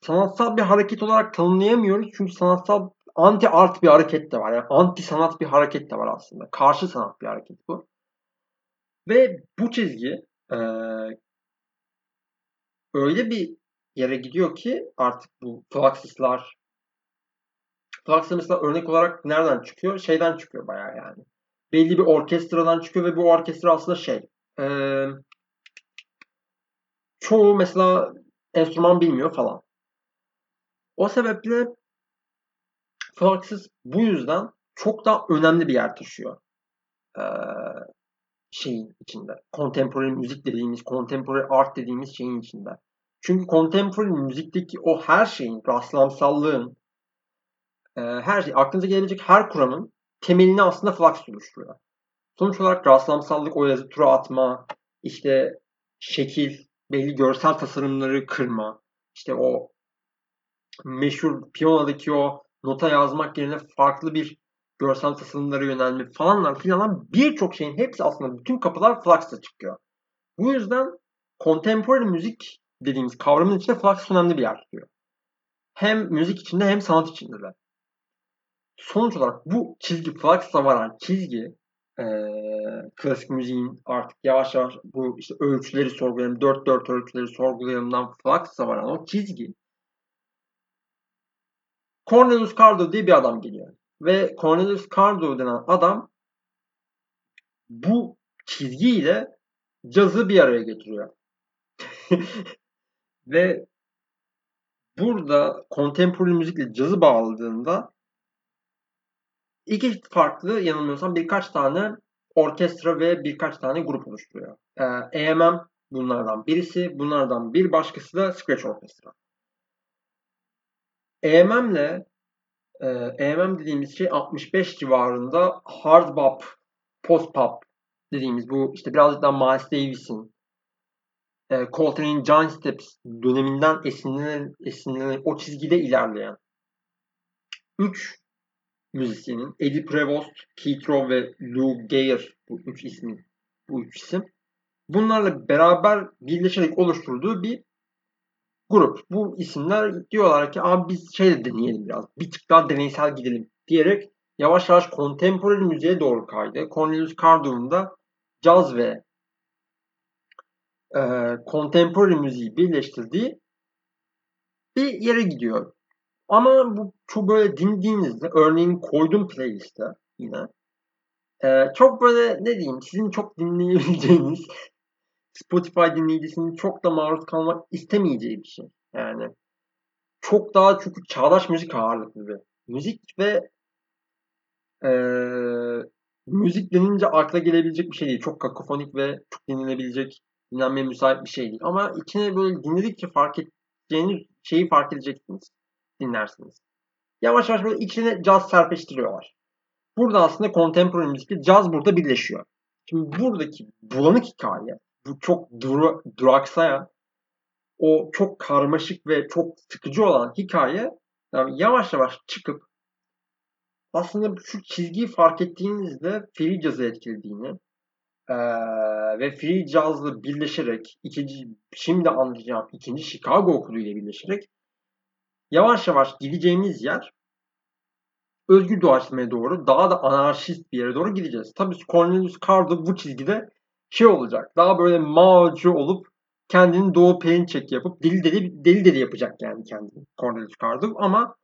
sanatsal bir hareket olarak tanımlayamıyoruz çünkü sanatsal anti art bir hareket de var. Yani anti sanat bir hareket de var aslında. Karşı sanat bir hareket bu. Ve bu çizgi e, öyle bir yere gidiyor ki artık bu Fluxus'lar Flux'ta mesela örnek olarak nereden çıkıyor? Şeyden çıkıyor bayağı yani. Belli bir orkestradan çıkıyor ve bu orkestra aslında şey e, çoğu mesela enstrüman bilmiyor falan. O sebeple Fluxus bu yüzden çok daha önemli bir yer taşıyor. Ee, şeyin içinde. Contemporary müzik dediğimiz, contemporary art dediğimiz şeyin içinde. Çünkü contemporary müzikteki o her şeyin, rastlamsallığın, e, her şey, aklınıza gelebilecek her kuramın temelini aslında Flux oluşturuyor. Sonuç olarak rastlamsallık, o yazı tura atma, işte şekil, belli görsel tasarımları kırma, işte o meşhur piyanodaki o nota yazmak yerine farklı bir görsel tasarımlara yönelme falanlar filanlar birçok şeyin hepsi aslında bütün kapılar Flux'ta çıkıyor. Bu yüzden contemporary müzik dediğimiz kavramın içinde Fluxus önemli bir yer tutuyor. Hem müzik içinde hem sanat içinde de. Sonuç olarak bu çizgi Fluxus'a varan çizgi e, klasik müziğin artık yavaş yavaş bu işte ölçüleri sorgulayalım, 4-4 ölçüleri sorgulayalımdan Fluxus'a varan o çizgi Cornelius Cardo diye bir adam geliyor. Ve Cornelius Cardo denen adam bu çizgiyle cazı bir araya getiriyor. [LAUGHS] Ve burada contemporary müzikle cazı bağladığında iki farklı yanılmıyorsam birkaç tane orkestra ve birkaç tane grup oluşturuyor. Ee, AMM bunlardan birisi, bunlardan bir başkası da Scratch Orkestra. AMM'le e, AMM dediğimiz şey 65 civarında hard bop, post pop dediğimiz bu işte birazcık daha Miles Davis'in e, Coltrane'in Giant Steps döneminden esinlenen, esinlenen o çizgide ilerleyen 3 müzisyenin Eddie Prevost, Keith Rowe ve Lou Geyer bu üç ismin bu üç isim bunlarla beraber birleşerek oluşturduğu bir grup. Bu isimler diyorlar ki abi biz şey de deneyelim biraz. Bir tık daha deneysel gidelim diyerek yavaş yavaş kontemporary müziğe doğru kaydı. Cornelius Cardo'nun da caz ve e, contemporary müziği birleştirdiği bir yere gidiyor. Ama bu çok böyle dinlediğinizde örneğin koydum playlist'e yine e, çok böyle ne diyeyim sizin çok dinleyebileceğiniz Spotify dinleyicisinin çok da maruz kalmak istemeyeceği bir şey. Yani çok daha çünkü çağdaş müzik ağırlıklı bir müzik ve e, müzik denince akla gelebilecek bir şey değil. Çok kakofonik ve çok dinlenebilecek, dinlenmeye müsait bir şey değil. Ama içine böyle dinledikçe fark edeceğiniz şeyi fark edeceksiniz. Dinlersiniz. Yavaş yavaş böyle içine caz serpiştiriyorlar. Burada aslında contemporary müzikle caz burada birleşiyor. Şimdi buradaki bulanık hikaye, bu çok dura, duraksayan, o çok karmaşık ve çok sıkıcı olan hikaye yani yavaş yavaş çıkıp aslında şu çizgiyi fark ettiğinizde free jazz'ı etkilediğini ee, ve free jazz'la birleşerek ikinci şimdi anlayacağım ikinci Chicago okulu ile birleşerek yavaş yavaş gideceğimiz yer özgür doğaçlamaya doğru daha da anarşist bir yere doğru gideceğiz. Tabii Cornelius Cardo bu çizgide şey olacak. Daha böyle Mao'cu olup kendini Doğu Perinçek yapıp deli deli deli deli yapacak yani kendini Cornelius Cardo ama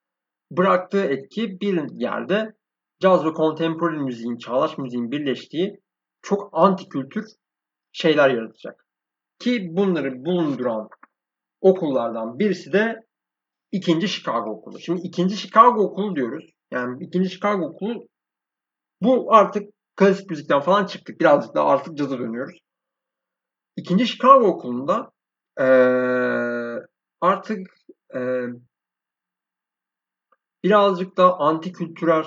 bıraktığı etki bir yerde caz ve contemporary müziğin, çağdaş müziğin birleştiği çok anti kültür şeyler yaratacak. Ki bunları bulunduran okullardan birisi de ikinci Chicago okulu. Şimdi ikinci Chicago okulu diyoruz. Yani ikinci Chicago okulu bu artık klasik müzikten falan çıktık. Birazcık daha artık caza dönüyoruz. İkinci Chicago okulunda ee, artık ee, birazcık daha anti kültürel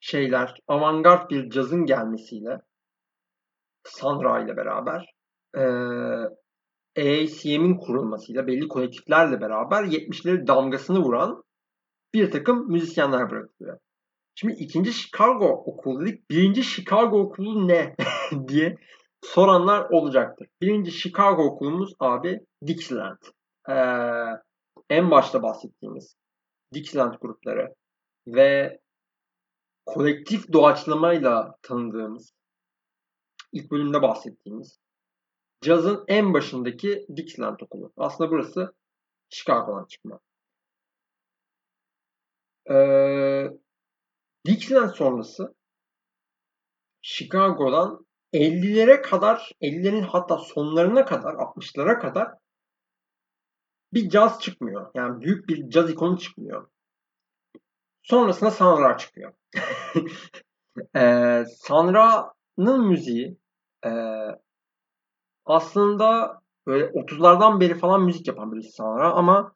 şeyler, avantgard bir cazın gelmesiyle Sandra ile beraber e, AACM'in kurulmasıyla belli kolektiflerle beraber 70'leri damgasını vuran bir takım müzisyenler bırakılıyor. Şimdi ikinci Chicago okulu dedik. Birinci Chicago okulu ne [LAUGHS] diye soranlar olacaktır. Birinci Chicago okulumuz abi Dixieland. Ee, en başta bahsettiğimiz Dixieland grupları ve kolektif doğaçlamayla tanıdığımız ilk bölümde bahsettiğimiz cazın en başındaki Dixieland okulu. Aslında burası Chicago'dan çıkma. Ee, Dixieland sonrası Chicago'dan 50'lere kadar, 50'lerin hatta sonlarına kadar, 60'lara kadar bir caz çıkmıyor. Yani büyük bir caz ikonu çıkmıyor. Sonrasında Sanra çıkıyor. [LAUGHS] ee, Sanra'nın müziği e, aslında böyle 30'lardan beri falan müzik yapan birisi Sanra ama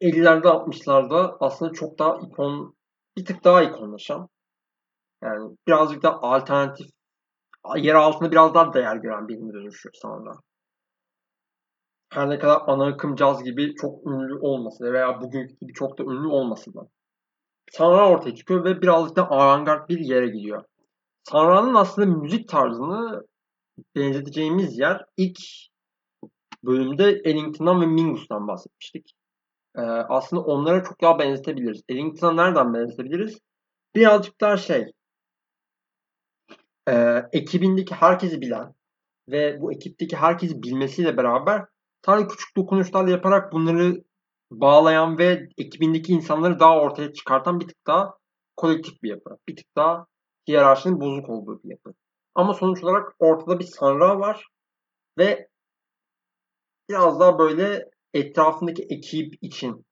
50'lerde 60'larda aslında çok daha ikon bir tık daha ikonlaşan yani birazcık da alternatif yer altında biraz daha değer gören birine dönüşüyor Sanra her ne kadar ana akım caz gibi çok ünlü olmasa da veya bugünkü gibi çok da ünlü olmasa da Sanra ortaya çıkıyor ve birazcık da avantgard bir yere gidiyor. Sanra'nın aslında müzik tarzını benzeteceğimiz yer ilk bölümde Ellington'dan ve Mingus'tan bahsetmiştik. Ee, aslında onlara çok daha benzetebiliriz. Ellington'a nereden benzetebiliriz? Birazcık daha şey, e, ekibindeki herkesi bilen ve bu ekipteki herkesi bilmesiyle beraber sadece küçük dokunuşlarla yaparak bunları bağlayan ve ekibindeki insanları daha ortaya çıkartan bir tık daha kolektif bir yapı. Bir tık daha hiyerarşinin bozuk olduğu bir yapı. Ama sonuç olarak ortada bir sanra var ve biraz daha böyle etrafındaki ekip için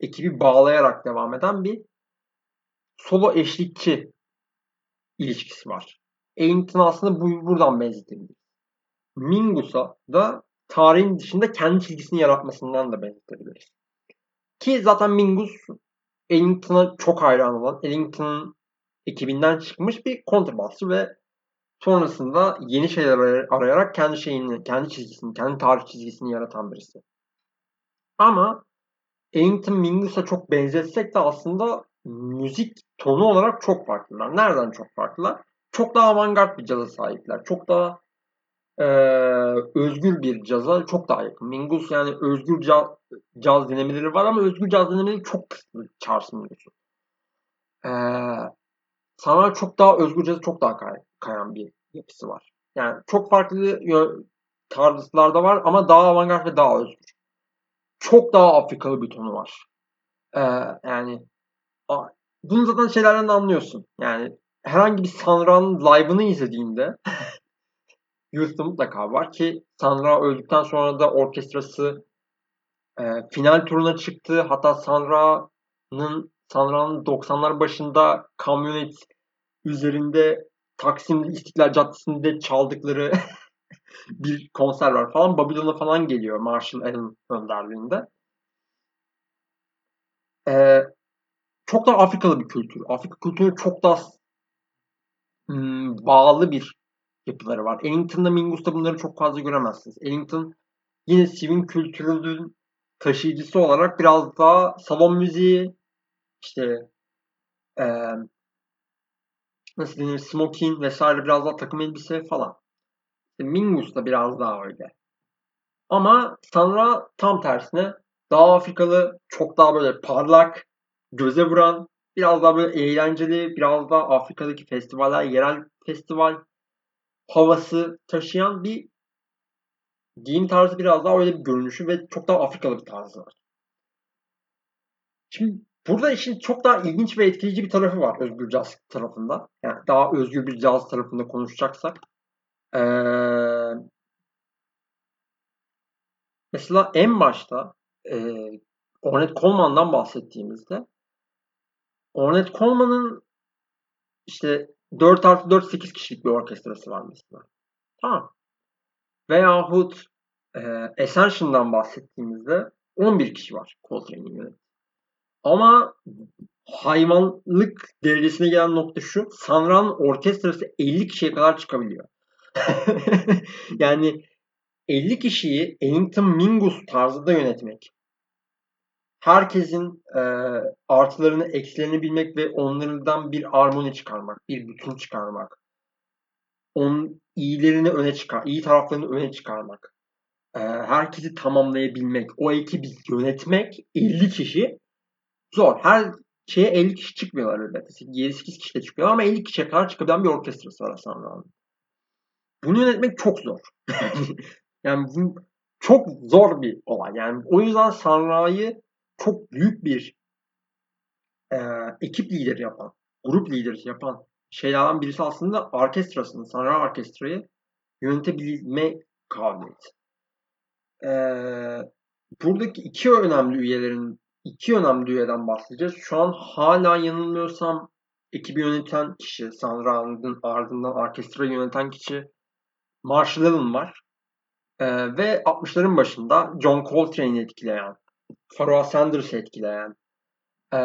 ekibi bağlayarak devam eden bir solo eşlikçi ilişkisi var. Ellington aslında bu, buradan benzetebiliriz. Mingus'a da tarihin dışında kendi çizgisini yaratmasından da benzetebiliriz. Ki zaten Mingus Ellington'a çok hayran olan, Ellington'ın ekibinden çıkmış bir kontrbasçı ve sonrasında yeni şeyler arayarak kendi şeyini, kendi çizgisini, kendi tarih çizgisini yaratan birisi. Ama Ellington Mingus'a çok benzetsek de aslında müzik tonu olarak çok farklılar. Nereden çok farklılar? Çok daha avantgard bir caza sahipler. Çok daha e, özgür bir caza çok daha yakın. Mingus yani özgür caz, caz dinlemeleri var ama özgür caz dinlemeleri çok kısıtlı Charles Mingus'un. E, sana çok daha özgür caza çok daha kay, kayan bir yapısı var. Yani çok farklı tarzlarda var ama daha avantgard ve daha özgür. Çok daha Afrikalı bir tonu var. Ee, yani bunu zaten şeylerden de anlıyorsun. Yani herhangi bir Sanra'nın live'ını izlediğinde [LAUGHS] YouTube'da mutlaka var ki Sanra öldükten sonra da orkestrası e, final turuna çıktı. Hatta Sanra'nın Sanra'nın 90'lar başında kamyonet üzerinde Taksim İstiklal Caddesi'nde çaldıkları [LAUGHS] bir konser var falan. Babylon'a falan geliyor Marshall Allen önderliğinde. Ee, çok daha Afrikalı bir kültür. Afrika kültürü çok daha hmm, bağlı bir yapıları var. Ellington'da Mingus'ta bunları çok fazla göremezsiniz. Ellington yine swing kültürünün taşıyıcısı olarak biraz daha salon müziği işte e, nasıl denir smoking vesaire biraz daha takım elbise falan. İşte Mingus da biraz daha öyle. Ama Sanra tam tersine daha Afrikalı, çok daha böyle parlak, göze vuran, biraz daha böyle eğlenceli, biraz daha Afrika'daki festivaller, yerel festival havası taşıyan bir giyim tarzı biraz daha öyle bir görünüşü ve çok daha Afrikalı bir tarzı var. Şimdi burada işin çok daha ilginç ve etkileyici bir tarafı var özgür caz tarafında. Yani daha özgür bir caz tarafında konuşacaksak. Ee, mesela en başta e, Ornette Coleman'dan bahsettiğimizde Ornette Coleman'ın işte 4 artı 4 8 kişilik bir orkestrası var mesela. Tamam. Veyahut e, Ascension'dan bahsettiğimizde 11 kişi var Coltrane'in yönettiği. Ama hayvanlık derecesine gelen nokta şu. Sanran orkestrası 50 kişiye kadar çıkabiliyor. [LAUGHS] yani 50 kişiyi Ellington Mingus tarzında yönetmek herkesin e, artılarını, eksilerini bilmek ve onlardan bir armoni çıkarmak, bir bütün çıkarmak. Onun iyilerini öne çıkar, iyi taraflarını öne çıkarmak. E, herkesi tamamlayabilmek, o ekibi yönetmek 50 kişi zor. Her şeye 50 kişi çıkmıyorlar elbette. 7-8 kişi de çıkıyor ama 50 kişiye kadar çıkabilen bir orkestrası var Hasan Bunu yönetmek çok zor. [LAUGHS] yani bu çok zor bir olay. Yani o yüzden Sanra'yı çok büyük bir e, ekip lideri yapan, grup lideri yapan şeylerden birisi aslında orkestrasını, sanat orkestrayı yönetebilme kabiliyeti. E, buradaki iki önemli üyelerin iki önemli üyeden bahsedeceğiz. Şu an hala yanılmıyorsam ekibi yöneten kişi, Sandra'nın ardından orkestrayı yöneten kişi Marshall Allen var. Ee, ve 60'ların başında John Coltrane'i etkileyen Pharoah Sanders'ı etkileyen e,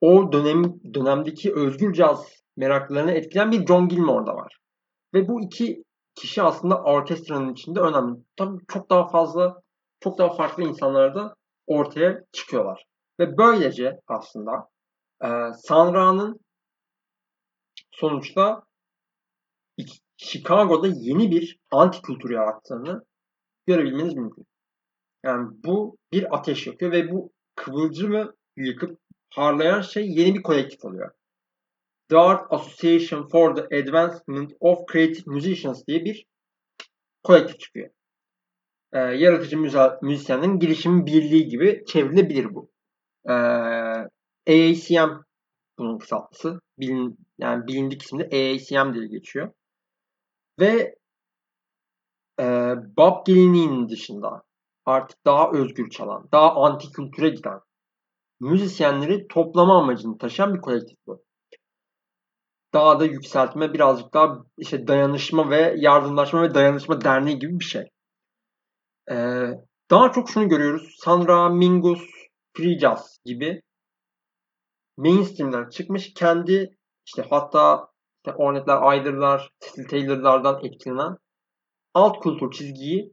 o dönem dönemdeki özgür caz meraklarını etkileyen bir John Gilmore da var. Ve bu iki kişi aslında orkestranın içinde önemli. Tabii çok daha fazla, çok daha farklı insanlar da ortaya çıkıyorlar. Ve böylece aslında e, Sanra'nın sonuçta Chicago'da yeni bir anti kültür yarattığını görebilmeniz mümkün. Yani bu bir ateş yakıyor ve bu kıvılcımı yıkıp harlayan şey yeni bir kolektif oluyor. The Art Association for the Advancement of Creative Musicians diye bir kolektif çıkıyor. Ee, yaratıcı müzisyenlerin girişim birliği gibi çevrilebilir bu. Ee, AACM bunun kısaltması. Bilin, yani bilindik ismi AACM diye geçiyor. Ve e, Bob Geleneğinin dışında artık daha özgür çalan, daha anti kültüre giden müzisyenleri toplama amacını taşıyan bir kolektif bu. Daha da yükseltme, birazcık daha işte dayanışma ve yardımlaşma ve dayanışma derneği gibi bir şey. Ee, daha çok şunu görüyoruz. Sandra Mingus, Free Jazz gibi mainstream'den çıkmış kendi işte hatta işte Ornetler, Ayder'lar, Cecil Taylor'lardan etkilenen alt kültür çizgiyi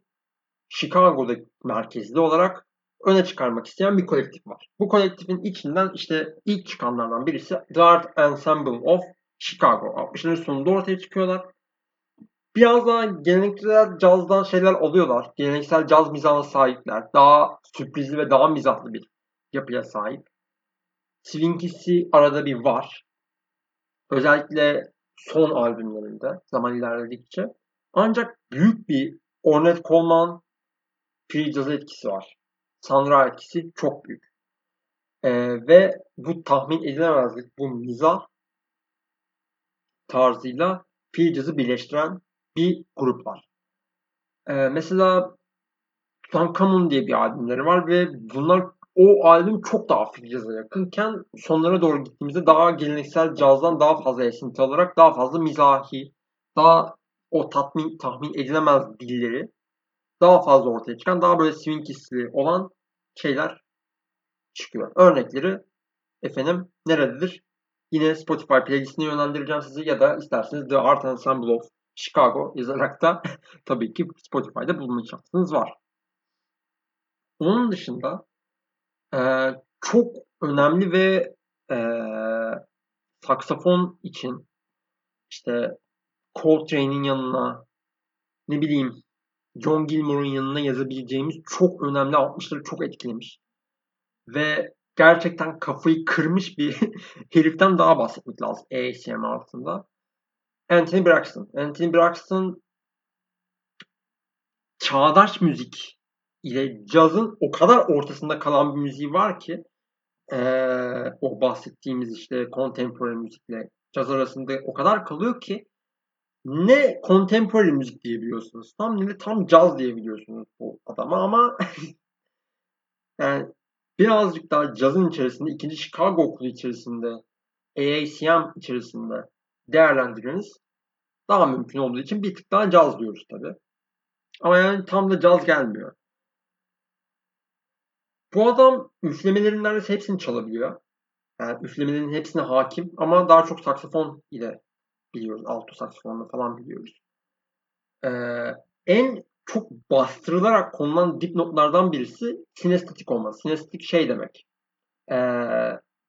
Chicago'da merkezli olarak öne çıkarmak isteyen bir kolektif var. Bu kolektifin içinden işte ilk çıkanlardan birisi The Art Ensemble of Chicago. 60'ların sonunda ortaya çıkıyorlar. Biraz daha geleneksel cazdan şeyler alıyorlar. Geleneksel caz mizahına sahipler. Daha sürprizli ve daha mizahlı bir yapıya sahip. Swing'isi arada bir var. Özellikle son albümlerinde zaman ilerledikçe. Ancak büyük bir Ornette Coleman free etkisi var. Sandra etkisi çok büyük. Ee, ve bu tahmin edilemezlik, bu mizah tarzıyla free birleştiren bir grup var. Ee, mesela Tutankhamun diye bir albümleri var ve bunlar o albüm çok daha free yakınken sonlara doğru gittiğimizde daha geleneksel cazdan daha fazla esinti alarak daha fazla mizahi, daha o tatmin tahmin edilemez dilleri daha fazla ortaya çıkan, daha böyle swing hisli olan şeyler çıkıyor. Örnekleri efendim nerededir? Yine Spotify playlistine yönlendireceğim sizi ya da isterseniz The Art Ensemble of Chicago yazarak da [LAUGHS] tabii ki Spotify'da bulma şansınız var. Onun dışında e, çok önemli ve e, saksafon için işte Coltrane'in yanına ne bileyim John Gilmore'un yanına yazabileceğimiz çok önemli 60'ları çok etkilemiş. Ve gerçekten kafayı kırmış bir [LAUGHS] heriften daha bahsetmek lazım ASM altında. Anthony Braxton. Anthony Braxton çağdaş müzik ile cazın o kadar ortasında kalan bir müziği var ki ee, o bahsettiğimiz işte contemporary müzikle caz arasında o kadar kalıyor ki ne contemporary müzik diyebiliyorsunuz tam ne de tam caz diyebiliyorsunuz bu adama ama [LAUGHS] yani birazcık daha cazın içerisinde ikinci Chicago okulu içerisinde AACM içerisinde değerlendirmeniz daha mümkün olduğu için bir tık daha caz diyoruz tabi. Ama yani tam da caz gelmiyor. Bu adam üflemelerin neredeyse hepsini çalabiliyor. Yani üflemelerin hepsine hakim ama daha çok saksafon ile biliyoruz. Alto saksafonla falan biliyoruz. Ee, en çok bastırılarak konulan dipnotlardan birisi sinestetik olması. Sinestetik şey demek. Ee,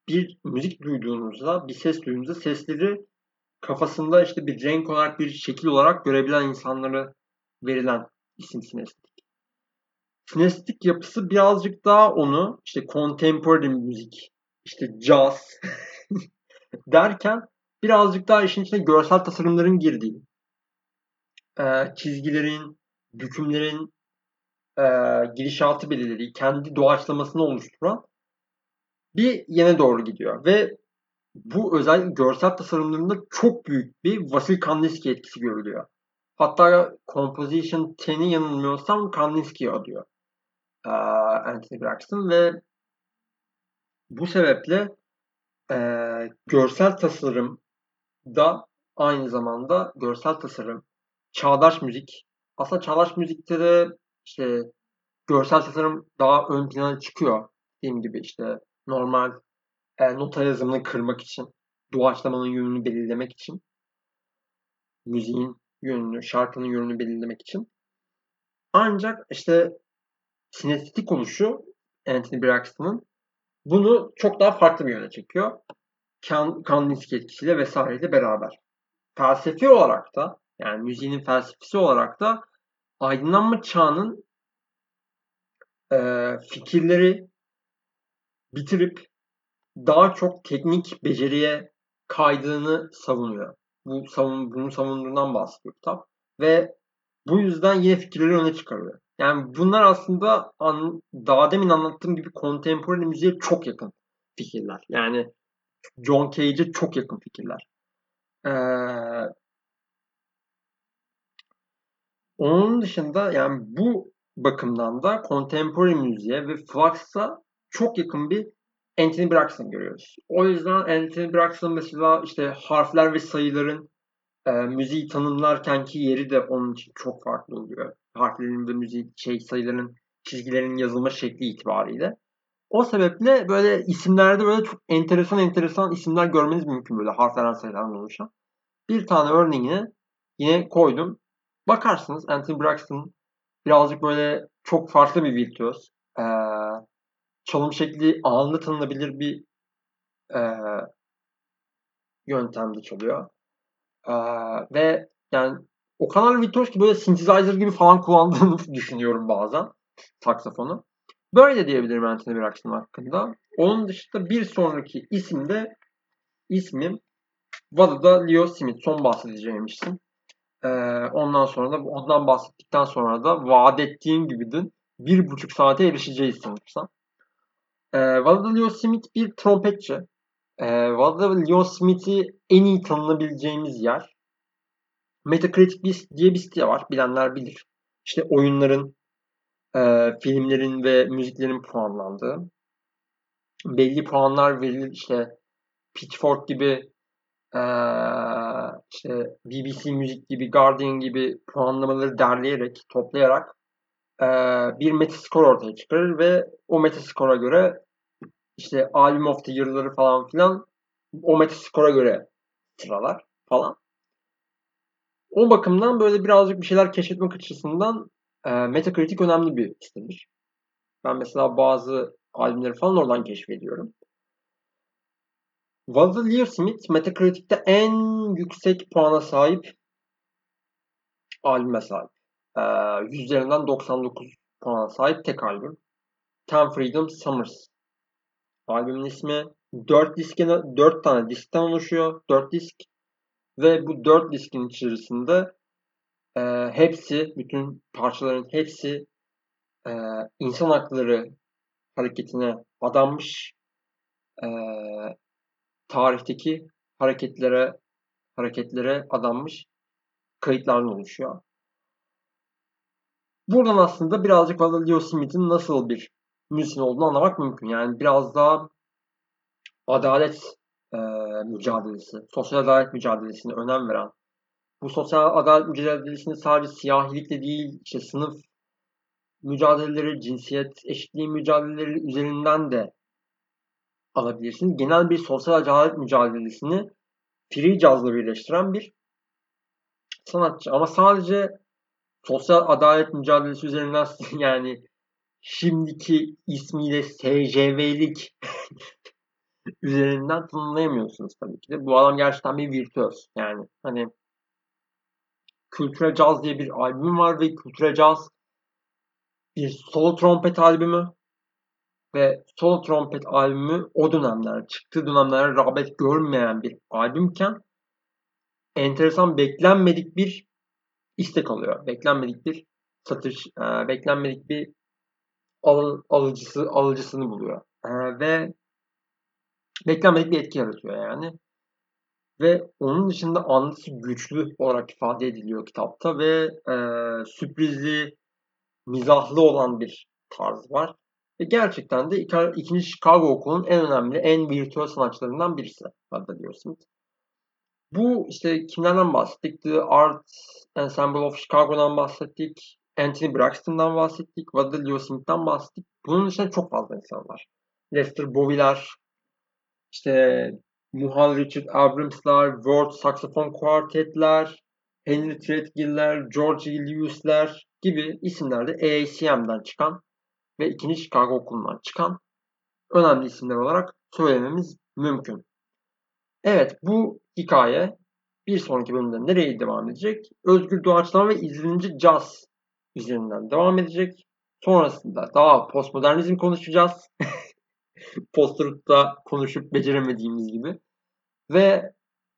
bir müzik duyduğunuzda, bir ses duyduğunuzda sesleri kafasında işte bir renk olarak, bir şekil olarak görebilen insanlara verilen isim sinestetik. Sinestetik yapısı birazcık daha onu işte contemporary müzik, işte jazz [LAUGHS] derken birazcık daha işin içine görsel tasarımların girdiği, e, çizgilerin, bükümlerin e, girişatı belirlediği, kendi doğaçlamasını oluşturan bir yene doğru gidiyor. Ve bu özellikle görsel tasarımlarında çok büyük bir Vasil Kandinsky etkisi görülüyor. Hatta Composition 10'i yanılmıyorsam Kandinsky adıyor. Anthony Braxton ve bu sebeple e, görsel tasarım da aynı zamanda görsel tasarım, çağdaş müzik. Aslında çağdaş müzikte de işte görsel tasarım daha ön plana çıkıyor. Dediğim gibi işte normal e, nota yazımını kırmak için, doğaçlamanın yönünü belirlemek için, müziğin yönünü, şarkının yönünü belirlemek için. Ancak işte sinestetik oluşu Anthony Braxton'ın bunu çok daha farklı bir yöne çekiyor. Kandinsky etkisiyle vesaireyle beraber. Felsefi olarak da Yani müziğinin felsefesi olarak da aydınlanma çağının e, fikirleri bitirip daha çok teknik beceriye kaydığını savunuyor. Bu savun, bunu savunduğundan bahsediyor kitap. Ve bu yüzden yine fikirleri öne çıkarıyor. Yani bunlar aslında an, daha demin anlattığım gibi contemporary müziğe çok yakın fikirler. Yani John Cage'e çok yakın fikirler. Ee, onun dışında yani bu bakımdan da contemporary müziğe ve Flux'a çok yakın bir Anthony Braxton görüyoruz. O yüzden Anthony Braxton mesela işte harfler ve sayıların e, müziği tanımlarkenki yeri de onun için çok farklı oluyor. Harflerin ve müzik şey sayıların çizgilerin yazılma şekli itibariyle. O sebeple böyle isimlerde böyle çok enteresan enteresan isimler görmeniz mümkün böyle harflerden sayılardan oluşan. Bir tane örneğini yine koydum. Bakarsınız Anthony Braxton birazcık böyle çok farklı bir virtüöz. Ee, çalım şekli anında tanınabilir bir e, yöntemde çalıyor. E, ve yani o kadar virtüöz ki böyle synthesizer gibi falan kullandığını [LAUGHS] düşünüyorum bazen saksafonu. Böyle diyebilirim Anthony Braxton hakkında. Onun dışında bir sonraki isim de ismim Vada'da Leo Smith. Son bahsedeceğim isim. Ee, ondan sonra da ondan bahsettikten sonra da vaat ettiğim gibi dün bir buçuk saate erişeceğiz sanırsam. Ee, Vada'da Leo Smith bir trompetçi. Ee, Vada'da Leo Smith'i en iyi tanınabileceğimiz yer Metacritic diye bir site var. Bilenler bilir. İşte oyunların e, filmlerin ve müziklerin puanlandığı. Belli puanlar verilir işte Pitchfork gibi e, işte BBC Müzik gibi Guardian gibi puanlamaları derleyerek, toplayarak e, bir metaskor ortaya çıkarır ve o metaskora göre işte Album of the Year'ları falan filan o metaskora göre sıralar falan. O bakımdan böyle birazcık bir şeyler keşfetmek açısından e, Metacritic önemli bir sitedir. Ben mesela bazı albümleri falan oradan keşfediyorum. Leo Smith Metacritic'te en yüksek puana sahip albüme sahip. E, 100 üzerinden 99 puana sahip tek albüm. Ten Freedom Summers. Albümün ismi 4 diskine 4 tane diskten oluşuyor. 4 disk ve bu 4 diskin içerisinde e, hepsi, bütün parçaların hepsi e, insan hakları hareketine adanmış e, tarihteki hareketlere hareketlere adanmış kayıtlardan oluşuyor. Buradan aslında birazcık Valerie Leo Smith'in nasıl bir müzisyen olduğunu anlamak mümkün. Yani biraz daha adalet e, mücadelesi, sosyal adalet mücadelesine önem veren bu sosyal adalet mücadelesini sadece siyahilikle değil, işte sınıf mücadeleleri, cinsiyet eşitliği mücadeleleri üzerinden de alabilirsiniz. Genel bir sosyal adalet mücadelesini free jazz'la birleştiren bir sanatçı. Ama sadece sosyal adalet mücadelesi üzerinden [LAUGHS] yani şimdiki ismiyle SJV'lik üzerinden tanımlayamıyorsunuz tabii ki de. Bu adam gerçekten bir virtüöz. Yani hani Kültüre Caz diye bir albüm var ve Kültüre Caz bir solo trompet albümü ve solo trompet albümü o dönemler çıktığı dönemlere rağbet görmeyen bir albümken enteresan beklenmedik bir istek alıyor. Beklenmedik bir satış, e, beklenmedik bir al, alıcısı alıcısını buluyor. E, ve beklenmedik bir etki yaratıyor yani. Ve onun dışında anlatısı güçlü olarak ifade ediliyor kitapta ve e, sürprizli, mizahlı olan bir tarz var. Ve gerçekten de ikinci Chicago okulunun en önemli, en virtüöz sanatçılarından birisi Bradley Smith. Bu işte kimlerden bahsettik? The Art Ensemble of Chicago'dan bahsettik. Anthony Braxton'dan bahsettik. Waddell Smith'ten bahsettik. Bunun dışında çok fazla insan var. Lester Bowie'ler, işte Muhal Richard Abrams'lar, World Saxophone Quartet'ler, Henry Threadgill'ler, George Lewis'ler gibi isimler de AACM'den çıkan ve ikinci Chicago okulundan çıkan önemli isimler olarak söylememiz mümkün. Evet bu hikaye bir sonraki bölümde nereye devam edecek? Özgür Doğaçlama ve izlenince caz üzerinden devam edecek. Sonrasında daha postmodernizm konuşacağız. [LAUGHS] Poster'da konuşup beceremediğimiz gibi. Ve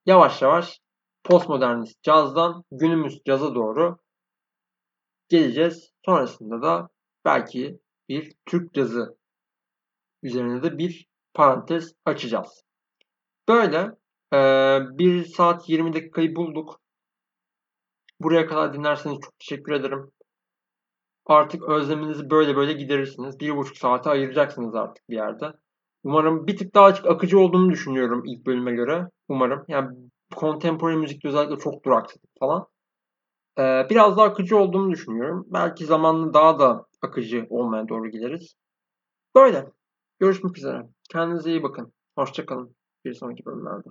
yavaş yavaş postmodernist cazdan günümüz caza doğru geleceğiz. Sonrasında da belki bir Türk cazı üzerine de bir parantez açacağız. Böyle e, 1 saat 20 dakikayı bulduk. Buraya kadar dinlerseniz çok teşekkür ederim. Artık özleminizi böyle böyle giderirsiniz. Bir buçuk saate ayıracaksınız artık bir yerde. Umarım bir tık daha açık akıcı olduğunu düşünüyorum ilk bölüme göre. Umarım. Yani contemporary müzikte özellikle çok duraksadık falan. Ee, biraz daha akıcı olduğunu düşünüyorum. Belki zamanla daha da akıcı olmaya doğru gideriz. Böyle. Görüşmek üzere. Kendinize iyi bakın. Hoşçakalın. Bir sonraki bölümlerde.